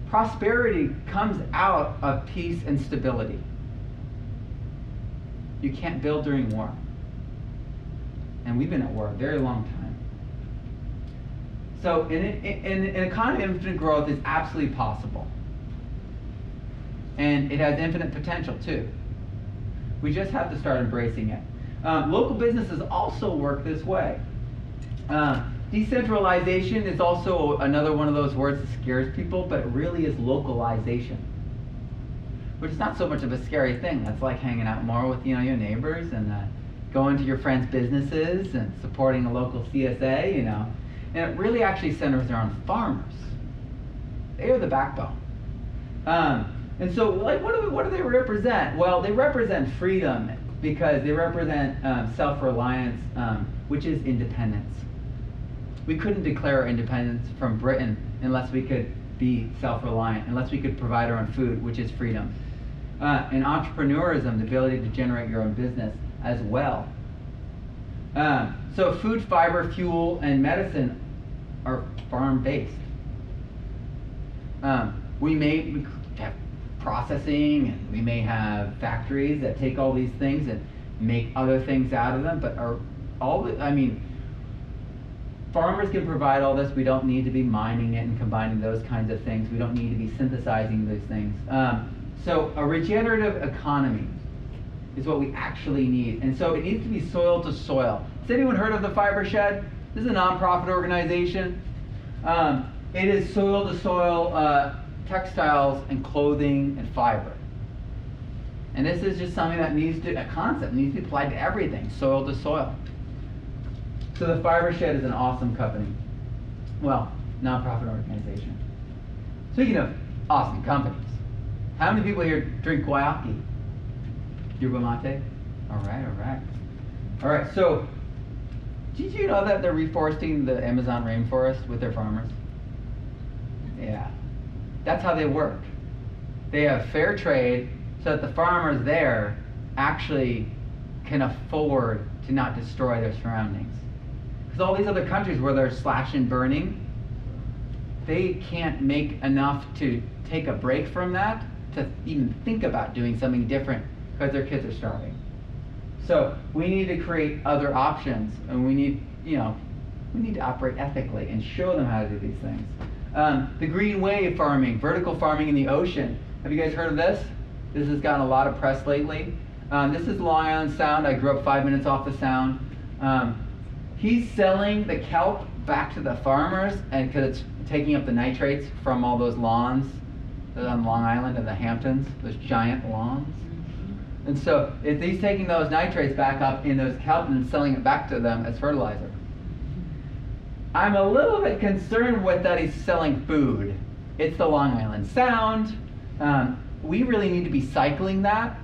[SPEAKER 1] prosperity comes out of peace and stability. You can't build during war. And we've been at war a very long time. So, an, an, an economy of infinite growth is absolutely possible. And it has infinite potential too. We just have to start embracing it. Um, local businesses also work this way. Uh, decentralization is also another one of those words that scares people, but it really is localization. Which is not so much of a scary thing. That's like hanging out more with you know your neighbors and uh, going to your friends' businesses and supporting a local CSA, you know. And it really actually centers around farmers. They are the backbone. Um, and so, like, what do, what do they represent? Well, they represent freedom because they represent um, self-reliance, um, which is independence. We couldn't declare our independence from Britain unless we could be self-reliant, unless we could provide our own food, which is freedom. Uh, and entrepreneurism, the ability to generate your own business as well. Um, so food, fiber, fuel, and medicine are farm-based. Um, we may have processing, and we may have factories that take all these things and make other things out of them, but are all the, I mean, farmers can provide all this. We don't need to be mining it and combining those kinds of things. We don't need to be synthesizing those things. Um, so a regenerative economy is what we actually need. And so it needs to be soil to soil. Has anyone heard of the Fiber Shed? This is a nonprofit organization. Um, it is soil to soil uh, textiles and clothing and fiber. And this is just something that needs to, a concept needs to be applied to everything, soil to soil. So the Fiber Shed is an awesome company. Well, nonprofit organization. Speaking of awesome companies, how many people here drink guayaki? Yerba mate? All right, all right. All right, so did you know that they're reforesting the Amazon rainforest with their farmers? Yeah. That's how they work. They have fair trade so that the farmers there actually can afford to not destroy their surroundings. Because all these other countries where they're slash and burning, they can't make enough to take a break from that to even think about doing something different because their kids are starving. So we need to create other options, and we need, you know, we need to operate ethically and show them how to do these things. Um, the green wave farming, vertical farming in the ocean. Have you guys heard of this? This has gotten a lot of press lately. Um, this is Long Island Sound. I grew up five minutes off the Sound. Um, he's selling the kelp back to the farmers, and because it's taking up the nitrates from all those lawns on Long Island and the Hamptons, those giant lawns. And so if he's taking those nitrates back up in those kelp and selling it back to them as fertilizer. I'm a little bit concerned with that he's selling food. It's the Long Island Sound. Um, we really need to be cycling that.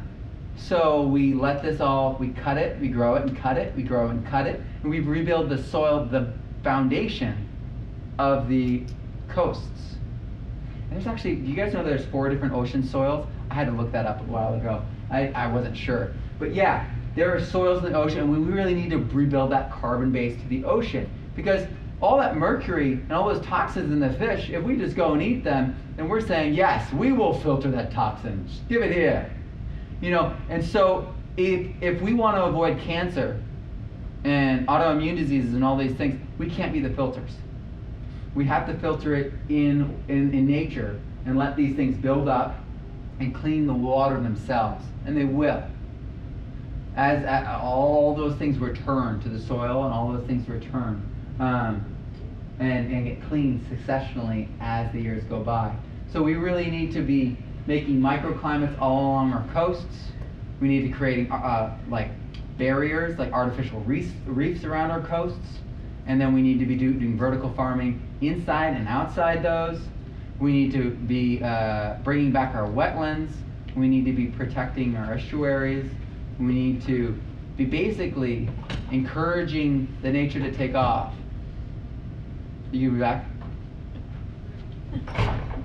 [SPEAKER 1] So we let this all, we cut it, we grow it and cut it, we grow and cut it, and we rebuild the soil, the foundation of the coasts. And there's actually, do you guys know there's four different ocean soils? I had to look that up a while ago. I, I wasn't sure. But yeah, there are soils in the ocean, and we really need to rebuild that carbon base to the ocean. Because all that mercury and all those toxins in the fish, if we just go and eat them, then we're saying, yes, we will filter that toxin. Just give it here. You know, and so if, if we want to avoid cancer and autoimmune diseases and all these things, we can't be the filters. We have to filter it in, in, in nature and let these things build up and clean the water themselves. And they will. As, all those things return to the soil and all those things return um, and, and get cleaned successionally as the years go by. So we really need to be making microclimates all along our coasts. We need to create uh, like barriers, like artificial reefs, reefs around our coasts. And then we need to be do, doing vertical farming inside and outside those. We need to be uh, bringing back our wetlands. We need to be protecting our estuaries. We need to be basically encouraging the nature to take off. You be back?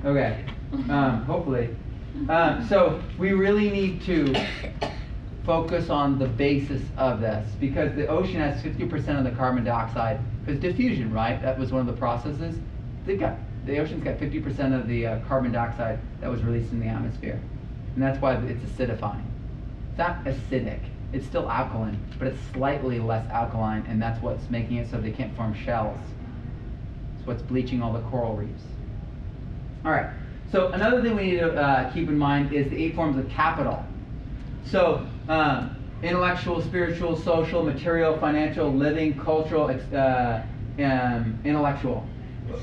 [SPEAKER 1] Okay. Um, hopefully. Um, so we really need to focus on the basis of this because the ocean has 50% of the carbon dioxide because diffusion, right? That was one of the processes. They've got the ocean's got 50% of the uh, carbon dioxide that was released in the atmosphere. And that's why it's acidifying. It's not acidic, it's still alkaline, but it's slightly less alkaline, and that's what's making it so they can't form shells. It's what's bleaching all the coral reefs. All right, so another thing we need to uh, keep in mind is the eight forms of capital. So, um, intellectual, spiritual, social, material, financial, living, cultural, uh, um, intellectual.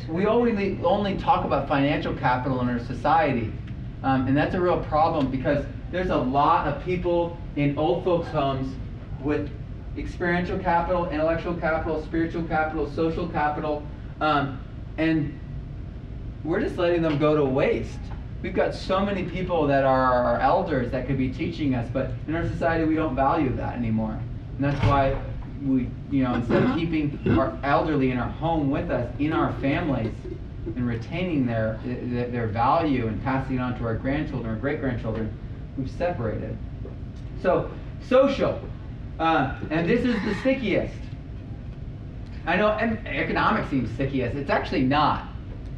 [SPEAKER 1] We only, only talk about financial capital in our society, um, and that's a real problem because there's a lot of people in old folks' homes with experiential capital, intellectual capital, spiritual capital, social capital, um, and we're just letting them go to waste. We've got so many people that are our elders that could be teaching us, but in our society we don't value that anymore. And that's why we, you know, instead of keeping our elderly in our home with us, in our families, and retaining their, their value and passing it on to our grandchildren or great grandchildren, we've separated. So, social. Uh, and this is the stickiest. I know and economics seems stickiest. It's actually not.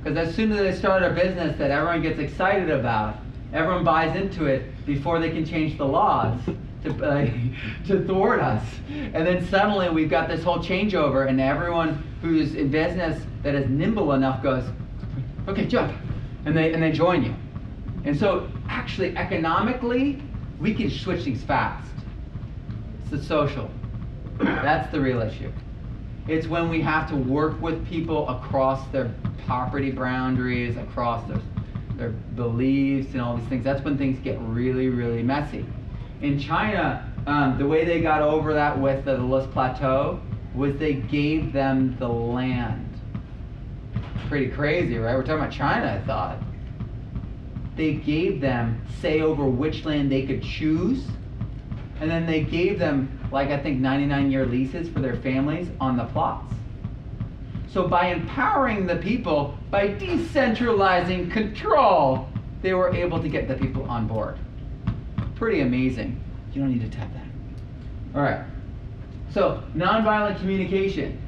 [SPEAKER 1] Because as soon as they start a business that everyone gets excited about, everyone buys into it before they can change the laws to, uh, to thwart us. And then suddenly we've got this whole changeover, and everyone who's in business that is nimble enough goes, okay, jump. And they, and they join you. And so, actually, economically, we can switch things fast. It's the social. That's the real issue. It's when we have to work with people across their property boundaries, across their, their beliefs, and all these things. That's when things get really, really messy. In China, um, the way they got over that with the Loess Plateau was they gave them the land. Pretty crazy, right? We're talking about China, I thought. They gave them say over which land they could choose, and then they gave them like I think 99 year leases for their families on the plots. So by empowering the people, by decentralizing control, they were able to get the people on board. Pretty amazing. You don't need to tap that. All right. So nonviolent communication.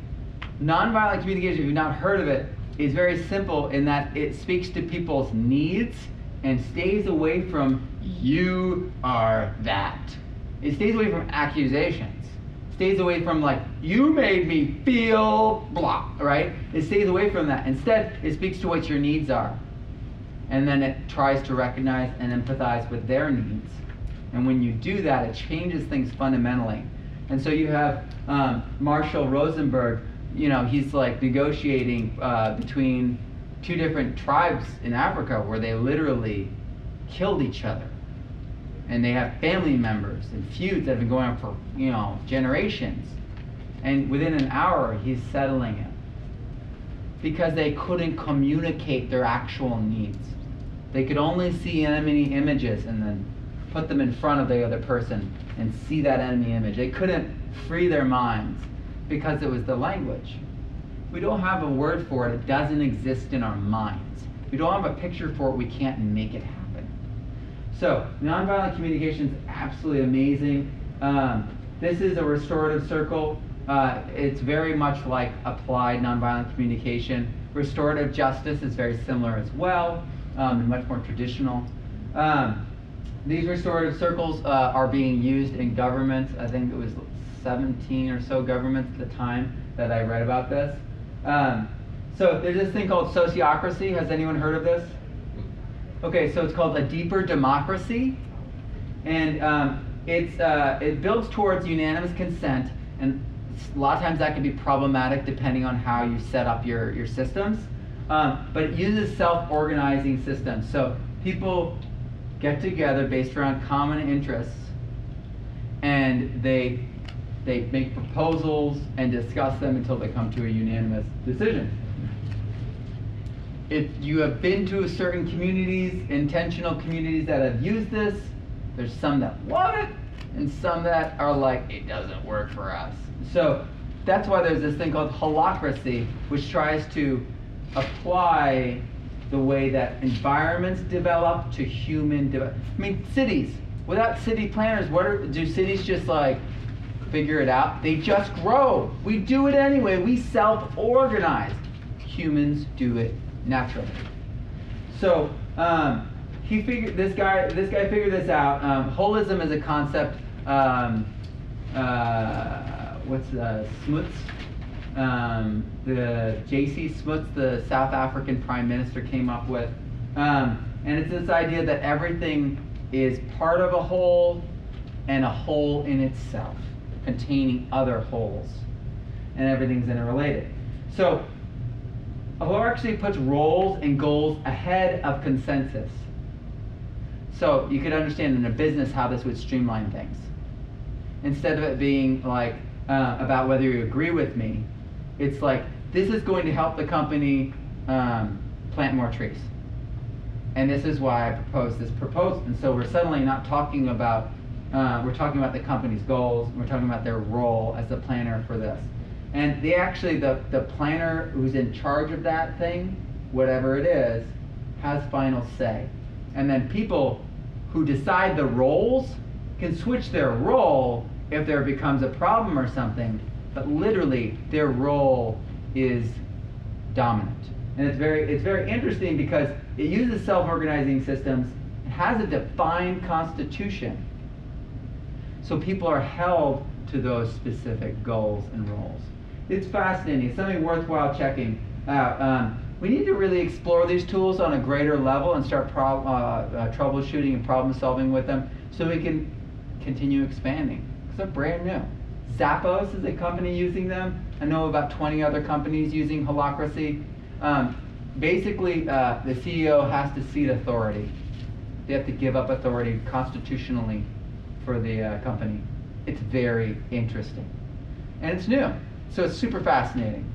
[SPEAKER 1] Nonviolent communication, if you've not heard of it, is very simple in that it speaks to people's needs and stays away from you are that. It stays away from accusations. Stays away from like, you made me feel blah, right? It stays away from that. Instead, it speaks to what your needs are. And then it tries to recognize and empathize with their needs. And when you do that, it changes things fundamentally. And so you have um, Marshall Rosenberg, you know, he's like negotiating uh, between two different tribes in Africa where they literally killed each other. And they have family members and feuds that have been going on for you know generations. And within an hour he's settling it. Because they couldn't communicate their actual needs. They could only see enemy images and then put them in front of the other person and see that enemy image they couldn't free their minds because it was the language we don't have a word for it it doesn't exist in our minds we don't have a picture for it we can't make it happen so, nonviolent communication is absolutely amazing. Um, this is a restorative circle. Uh, it's very much like applied nonviolent communication. Restorative justice is very similar as well, um, and much more traditional. Um, these restorative circles uh, are being used in governments. I think it was 17 or so governments at the time that I read about this. Um, so there's this thing called sociocracy. Has anyone heard of this? Okay, so it's called a deeper democracy, and um, it's uh, it builds towards unanimous consent, and a lot of times that can be problematic depending on how you set up your your systems. Um, but it uses self-organizing systems, so people get together based around common interests, and they they make proposals and discuss them until they come to a unanimous decision if you have been to certain communities, intentional communities that have used this, there's some that love it and some that are like, it doesn't work for us. So that's why there's this thing called holacracy, which tries to apply the way that environments develop to human develop. I mean, cities. Without city planners, what are, do cities just like figure it out? They just grow. We do it anyway. We self-organize. Humans do it naturally. So um, he figured this guy this guy figured this out. Um, holism is a concept. Um, uh, what's uh, Smuts? Um, the J.C. Smuts, the South African Prime Minister, came up with, um, and it's this idea that everything is part of a whole and a whole in itself, containing other wholes, and everything's interrelated. So Ahlar actually puts roles and goals ahead of consensus. So you could understand in a business how this would streamline things. Instead of it being like uh, about whether you agree with me, it's like this is going to help the company um, plant more trees. And this is why I proposed this proposal. And so we're suddenly not talking about, uh, we're talking about the company's goals, we're talking about their role as the planner for this. And they actually, the, the planner who's in charge of that thing, whatever it is, has final say. And then people who decide the roles can switch their role if there becomes a problem or something, but literally their role is dominant. And it's very, it's very interesting because it uses self-organizing systems, it has a defined constitution. So people are held to those specific goals and roles. It's fascinating. It's something worthwhile checking out. Um, we need to really explore these tools on a greater level and start uh, uh, troubleshooting and problem solving with them so we can continue expanding. Because they're brand new. Zappos is a company using them. I know about 20 other companies using Holacracy. Um, basically, uh, the CEO has to cede authority. They have to give up authority constitutionally for the uh, company. It's very interesting. And it's new. So it's super fascinating.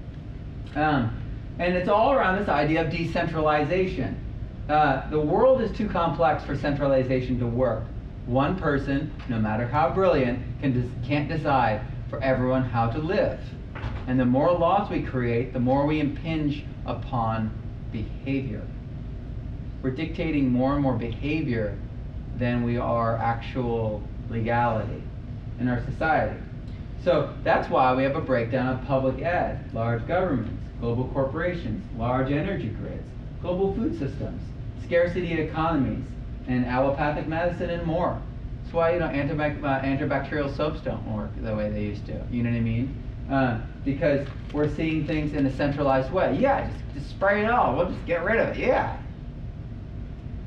[SPEAKER 1] Um, and it's all around this idea of decentralization. Uh, the world is too complex for centralization to work. One person, no matter how brilliant, can can't decide for everyone how to live. And the more laws we create, the more we impinge upon behavior. We're dictating more and more behavior than we are actual legality in our society. So that's why we have a breakdown of public ed, large governments, global corporations, large energy grids, global food systems, scarcity economies, and allopathic medicine and more. That's why you know antibac- uh, antibacterial soaps don't work the way they used to. You know what I mean? Uh, because we're seeing things in a centralized way. Yeah, just, just spray it all. We'll just get rid of it. Yeah.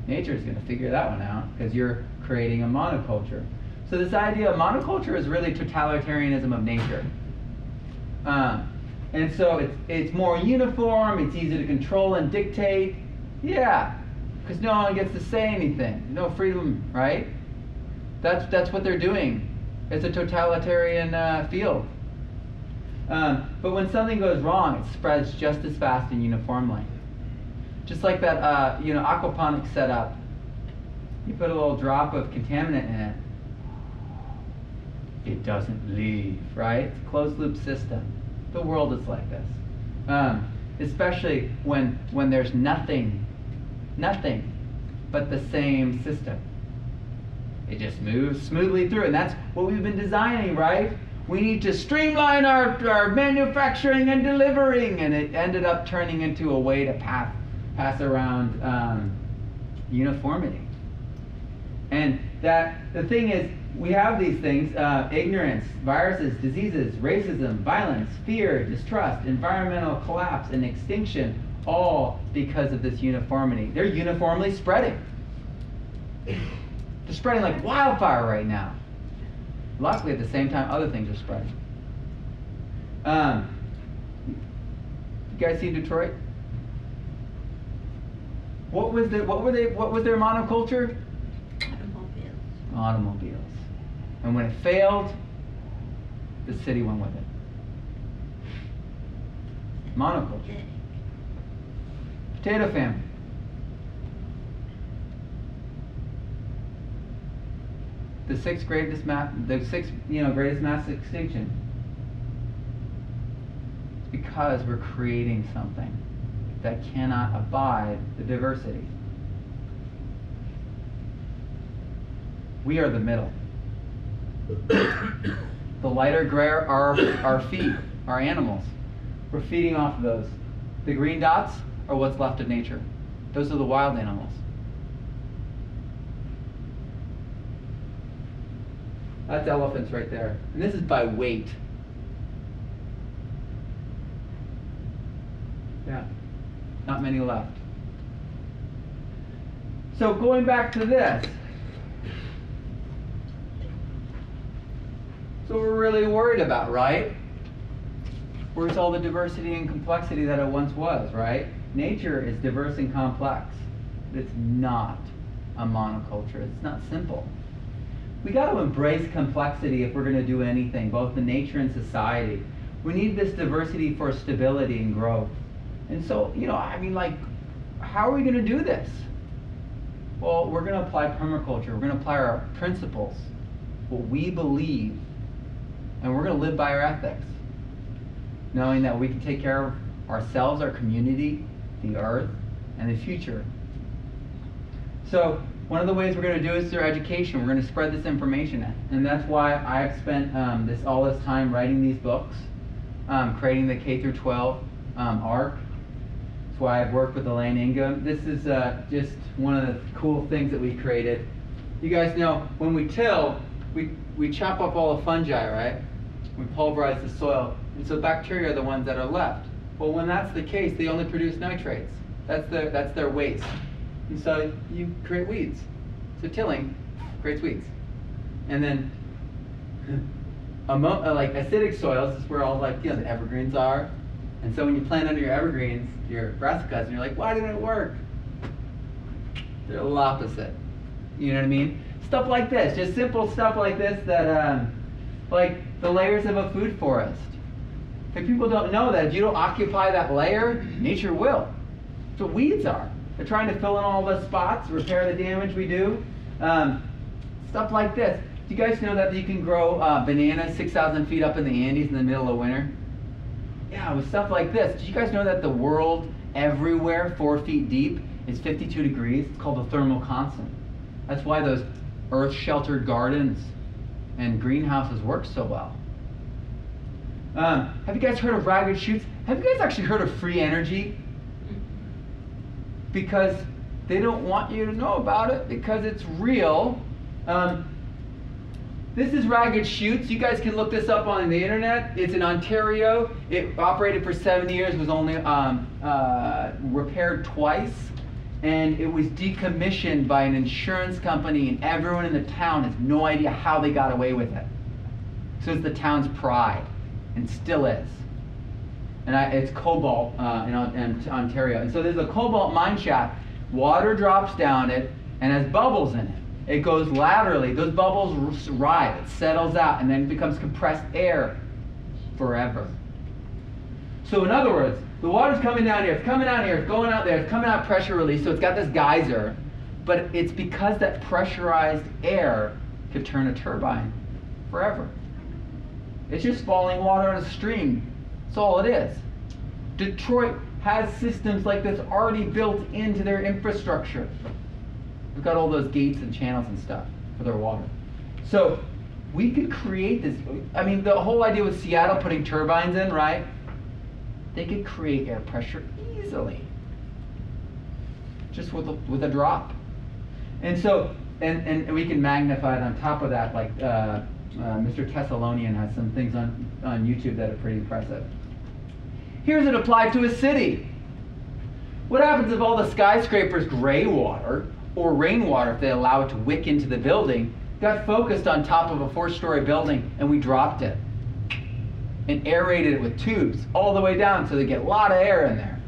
[SPEAKER 1] Nature's going to figure that one out because you're creating a monoculture. So this idea of monoculture is really totalitarianism of nature. Um, and so it's, it's more uniform, it's easy to control and dictate. Yeah, because no one gets to say anything. No freedom, right? That's, that's what they're doing. It's a totalitarian uh, field. Um, but when something goes wrong, it spreads just as fast and uniformly. Just like that, uh, you know, aquaponics setup. You put a little drop of contaminant in it, it doesn't leave, right? It's a closed loop system. The world is like this. Um, especially when, when there's nothing, nothing but the same system. It just moves smoothly through, and that's what we've been designing, right? We need to streamline our, our manufacturing and delivering, and it ended up turning into a way to pass, pass around um, uniformity. And that the thing is, we have these things uh, ignorance, viruses, diseases, racism, violence, fear, distrust, environmental collapse, and extinction, all because of this uniformity. They're uniformly spreading. They're spreading like wildfire right now. Luckily, at the same time, other things are spreading. Um, you guys see Detroit? What was the what were they what was their monoculture?
[SPEAKER 3] Automobiles.
[SPEAKER 1] Automobiles. And when it failed, the city went with it. Monoculture. Potato famine. The sixth greatest mass, the sixth, you know, greatest mass extinction. It's because we're creating something that cannot abide the diversity. We are the middle. the lighter gray are our feet, our animals. We're feeding off of those. The green dots are what's left of nature. Those are the wild animals. That's elephants right there. And this is by weight. Yeah, not many left. So going back to this. So we're really worried about, right? Where's all the diversity and complexity that it once was, right? Nature is diverse and complex. It's not a monoculture. It's not simple. We got to embrace complexity if we're going to do anything, both in nature and society. We need this diversity for stability and growth. And so, you know, I mean, like, how are we going to do this? Well, we're going to apply permaculture. We're going to apply our principles, what we believe, and we're going to live by our ethics, knowing that we can take care of ourselves, our community, the earth, and the future. So, one of the ways we're going to do is through education. We're going to spread this information, and that's why I've spent um, this all this time writing these books, um, creating the K through 12 um, ARC that's why I've worked with Elaine Ingham. This is uh, just one of the cool things that we created. You guys know when we till, we, we chop up all the fungi, right? We pulverize the soil, and so bacteria are the ones that are left. Well, when that's the case, they only produce nitrates. That's their, that's their waste. And so you create weeds. So tilling creates weeds. And then uh, like acidic soils is where all like you know the evergreens are, and so when you plant under your evergreens, your brassicas, and you're like, why didn't it work? They're a little opposite. You know what I mean? Stuff like this, just simple stuff like this that, um, like the layers of a food forest. If people don't know that if you don't occupy that layer, nature will. What weeds are. They're trying to fill in all the spots, repair the damage we do. Um, stuff like this. Do you guys know that you can grow uh, bananas 6,000 feet up in the Andes in the middle of winter? Yeah, with stuff like this. Did you guys know that the world everywhere, four feet deep, is 52 degrees? It's called the thermal constant. That's why those earth sheltered gardens and greenhouses work so well. Um, have you guys heard of Ragged Chutes? Have you guys actually heard of free energy? Because they don't want you to know about it because it's real. Um, this is Ragged Chutes. You guys can look this up on the internet. It's in Ontario. It operated for seven years, was only um, uh, repaired twice, and it was decommissioned by an insurance company, and everyone in the town has no idea how they got away with it. So it's the town's pride, and still is. And I, it's cobalt uh, in, in Ontario. And so there's a cobalt mine shaft. Water drops down it and has bubbles in it. It goes laterally. Those bubbles rise, It settles out and then becomes compressed air forever. So in other words, the water's coming down here. It's coming out here. It's going out there. It's coming out pressure release. So it's got this geyser. But it's because that pressurized air could turn a turbine forever. It's just falling water on a stream. That's all it is. Detroit has systems like this already built into their infrastructure. We've got all those gates and channels and stuff for their water. So we could create this. I mean, the whole idea with Seattle putting turbines in, right? They could create air pressure easily, just with a, with a drop. And so, and, and we can magnify it on top of that. Like uh, uh, Mr. Teslonian has some things on on YouTube that are pretty impressive. Here's it applied to a city. What happens if all the skyscrapers gray water or rainwater, if they allow it to wick into the building, got focused on top of a four story building and we dropped it and aerated it with tubes all the way down so they get a lot of air in there.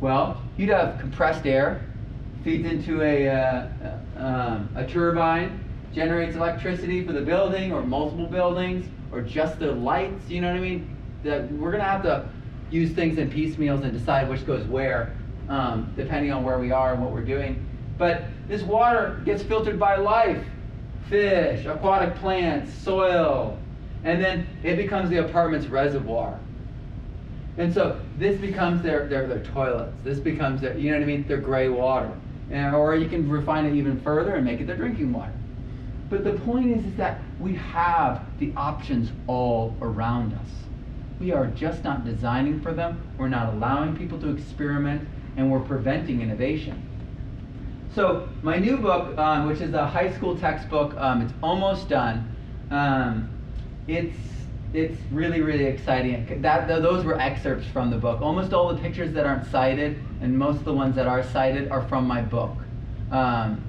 [SPEAKER 1] Well, you'd have compressed air, feeds into a, uh, um, a turbine, generates electricity for the building or multiple buildings or just the lights, you know what I mean? That we're to have to use things in piecemeals and decide which goes where, um, depending on where we are and what we're doing. But this water gets filtered by life fish, aquatic plants, soil, and then it becomes the apartment's reservoir. And so this becomes their, their, their toilets. This becomes their, you know what I mean, their gray water. And, or you can refine it even further and make it their drinking water. But the point is, is that we have the options all around us. We are just not designing for them. We're not allowing people to experiment, and we're preventing innovation. So my new book, um, which is a high school textbook, um, it's almost done. Um, it's it's really really exciting. That th- those were excerpts from the book. Almost all the pictures that aren't cited, and most of the ones that are cited, are from my book. Um,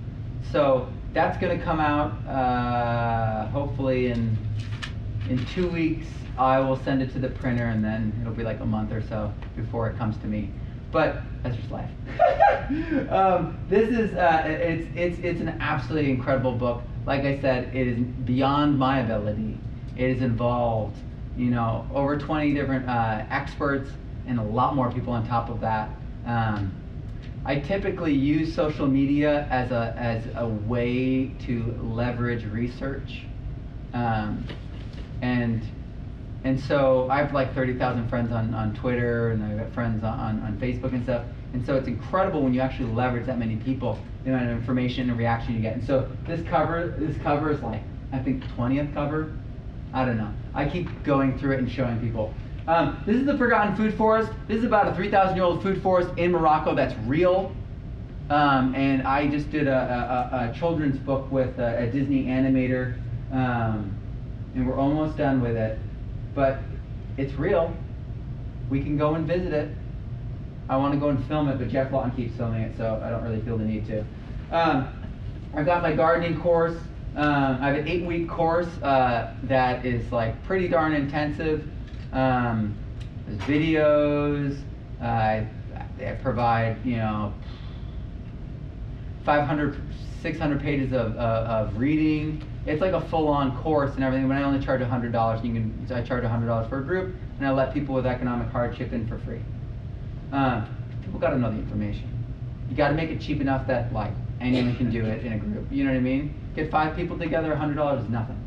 [SPEAKER 1] so that's going to come out uh, hopefully in in two weeks. I will send it to the printer, and then it'll be like a month or so before it comes to me. But that's just life. um, this is uh, it's it's it's an absolutely incredible book. Like I said, it is beyond my ability. It is involved, you know, over 20 different uh, experts and a lot more people on top of that. Um, I typically use social media as a as a way to leverage research, um, and and so I have like 30,000 friends on, on Twitter and I've got friends on, on Facebook and stuff. And so it's incredible when you actually leverage that many people, the amount of information and reaction you get. And so this cover, this cover is like, I think 20th cover. I don't know. I keep going through it and showing people. Um, this is the Forgotten Food Forest. This is about a 3,000 year old food forest in Morocco that's real. Um, and I just did a, a, a children's book with a, a Disney animator. Um, and we're almost done with it but it's real. We can go and visit it. I want to go and film it, but Geoff Lawton keeps filming it, so I don't really feel the need to. Um, I've got my gardening course. Um, I have an eight-week course uh, that is like pretty darn intensive. Um, there's videos. Uh, I, I provide, you know, 500, 600 pages of, uh, of reading it's like a full-on course and everything. But I only charge hundred dollars. You can I charge hundred dollars for a group, and I let people with economic hardship in for free. Uh, people got to know the information. You got to make it cheap enough that like anyone can do it in a group. You know what I mean? Get five people together, hundred dollars is nothing.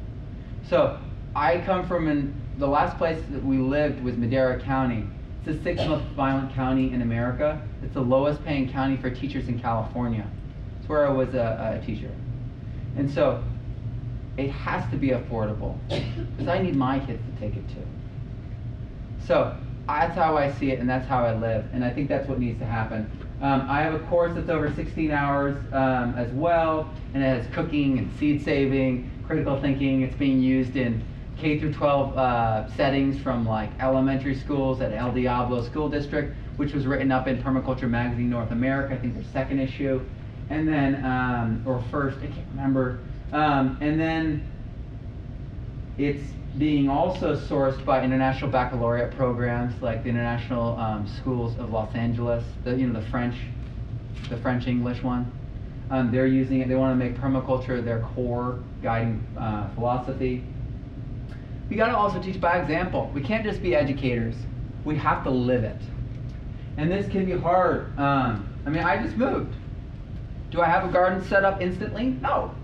[SPEAKER 1] So I come from an, the last place that we lived was Madera County. It's the sixth most violent county in America. It's the lowest paying county for teachers in California. It's where I was a, a teacher. And so it has to be affordable because I need my kids to take it too. So that's how I see it, and that's how I live, and I think that's what needs to happen. Um, I have a course that's over 16 hours um, as well, and it has cooking and seed saving, critical thinking. It's being used in K through 12 uh, settings from like elementary schools at El Diablo School District, which was written up in Permaculture Magazine North America. I think their second issue, and then um, or first, I can't remember. Um, and then it's being also sourced by international baccalaureate programs like the International um, Schools of Los Angeles, the, you know, the French, the French English one. Um, they're using it, they want to make permaculture their core guiding uh, philosophy. We got to also teach by example. We can't just be educators. We have to live it. And this can be hard. Um, I mean, I just moved. Do I have a garden set up instantly? No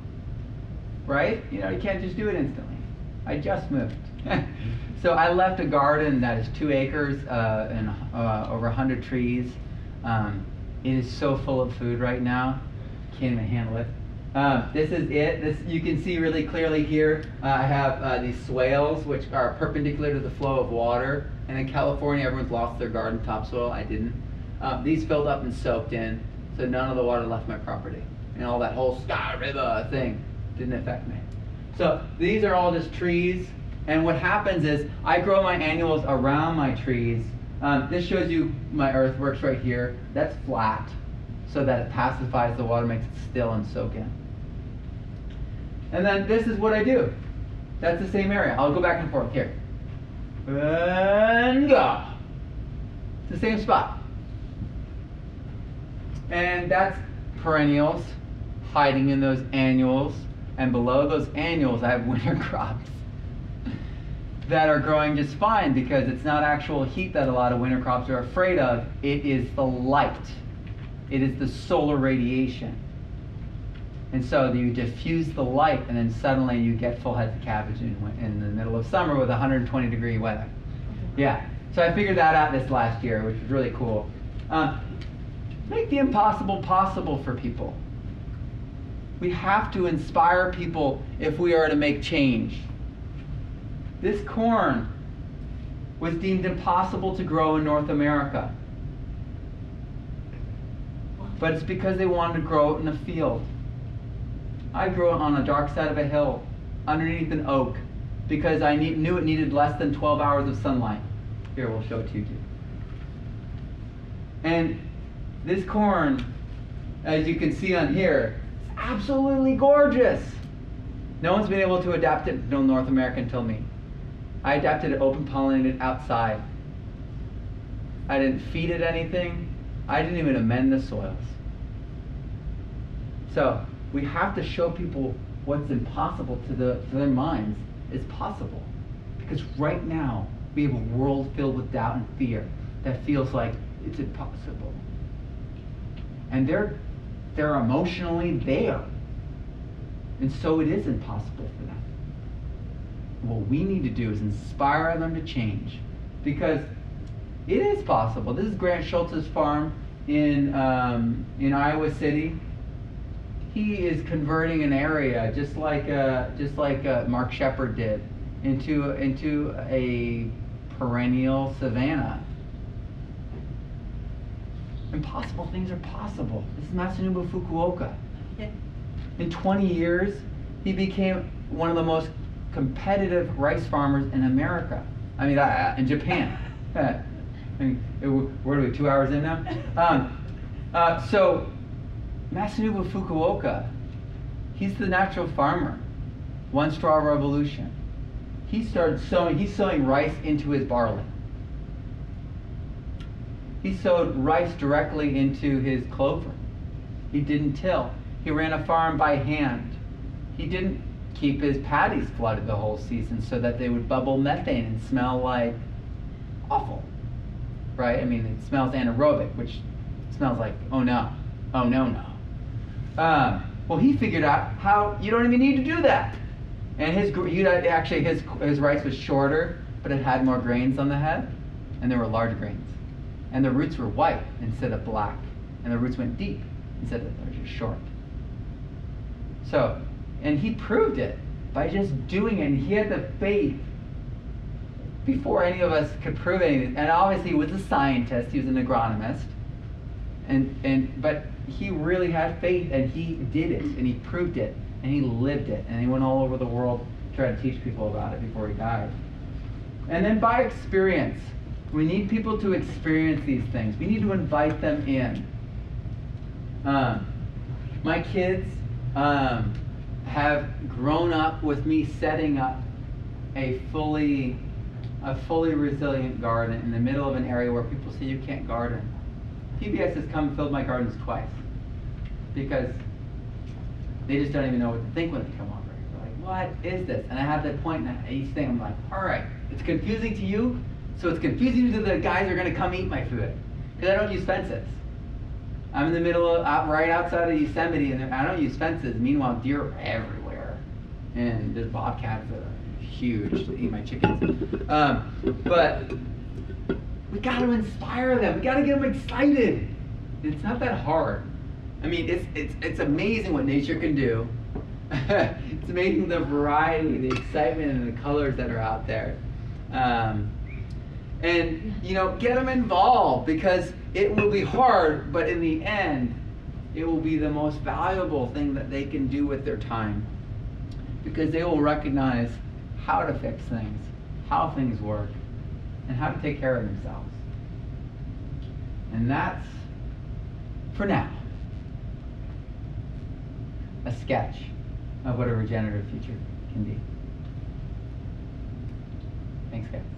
[SPEAKER 1] right? You know, you can't just do it instantly. I just moved. so I left a garden that is two acres uh, and uh, over 100 trees. Um, it is so full of food right now. Can't even handle it. Um, this is it. This you can see really clearly here. Uh, I have uh, these swales which are perpendicular to the flow of water. And in California, everyone's lost their garden topsoil. I didn't. Um, these filled up and soaked in, so none of the water left my property. And all that whole Sky River thing didn't affect me. So these are all just trees. And what happens is I grow my annuals around my trees. Um, this shows you my earthworks right here. That's flat so that it pacifies the water, makes it still and soak in. And then this is what I do. That's the same area. I'll go back and forth here. And go. It's the same spot. And that's perennials hiding in those annuals. And below those annuals, I have winter crops that are growing just fine because it's not actual heat that a lot of winter crops are afraid of. It is the light. It is the solar radiation. And so you diffuse the light, and then suddenly you get full heads of cabbage in, in the middle of summer with 120 degree weather. Yeah. So I figured that out this last year, which was really cool. Um, make the impossible possible for people. We have to inspire people if we are to make change. This corn was deemed impossible to grow in North America. But it's because they wanted to grow it in a field. I grew it on the dark side of a hill, underneath an oak, because I ne- knew it needed less than 12 hours of sunlight. Here, we'll show it to you. And this corn, as you can see on here, is absolutely gorgeous. No one's been able to adapt it to North America until me. I adapted it open pollinated outside. I didn't feed it anything. I didn't even amend the soils. So we have to show people what's impossible to, the, to their minds is possible. Because right now, we have a world filled with doubt and fear that feels like it's impossible. And they're, they're emotionally there. And so it is impossible for them. What we need to do is inspire them to change. Because it is possible. This is Grant Schultz's farm in, um, in Iowa City he is converting an area just like uh, just like uh, Mark Shepard did into into a perennial savanna. Impossible things are possible. This is Masanobu Fukuoka. In 20 years, he became one of the most competitive rice farmers in America. I mean, uh, in Japan. I mean, where are we? Two hours in now. Um, uh, so Masanobu Fukuoka, he's the natural farmer. One straw revolution. He started sowing, he's sowing rice into his barley. He sowed rice directly into his clover. He didn't till. He ran a farm by hand. He didn't keep his paddies flooded the whole season so that they would bubble methane and smell like awful. Right? I mean, it smells anaerobic, which smells like, oh no, oh no, no. Um, well, he figured out how you don't even need to do that. And his actually his his rice was shorter, but it had more grains on the head, and there were large grains, and the roots were white instead of black, and the roots went deep instead of they were just short. So, and he proved it by just doing it. And he had the faith before any of us could prove anything. And obviously, he was a scientist. He was an agronomist, and and but he really had faith and he did it and he proved it and he lived it and he went all over the world trying to teach people about it before he died. And then by experience, we need people to experience these things. We need to invite them in. Um, my kids um, have grown up with me setting up a fully a fully resilient garden in the middle of an area where people say you can't garden. PBS has come and filled my gardens twice because they just don't even know what to think when they come over. They're like, what is this? And I have that point in each thing. I'm like, all right, it's confusing to you, so it's confusing to the guys who are going to come eat my food because I don't use fences. I'm in the middle of out, right outside of Yosemite, and I don't use fences. Meanwhile, deer are everywhere, and there's bobcats that are huge to eat my chickens. Um, but we got to inspire them. We got to get them excited. It's not that hard. I mean, it's, it's, it's amazing what nature can do. it's amazing the variety, the excitement, and the colors that are out there. Um, and, you know, get them involved because it will be hard, but in the end, it will be the most valuable thing that they can do with their time because they will recognize how to fix things, how things work, and how to take care of themselves. And that's for now a sketch of what a regenerative future can be. Thanks, guys.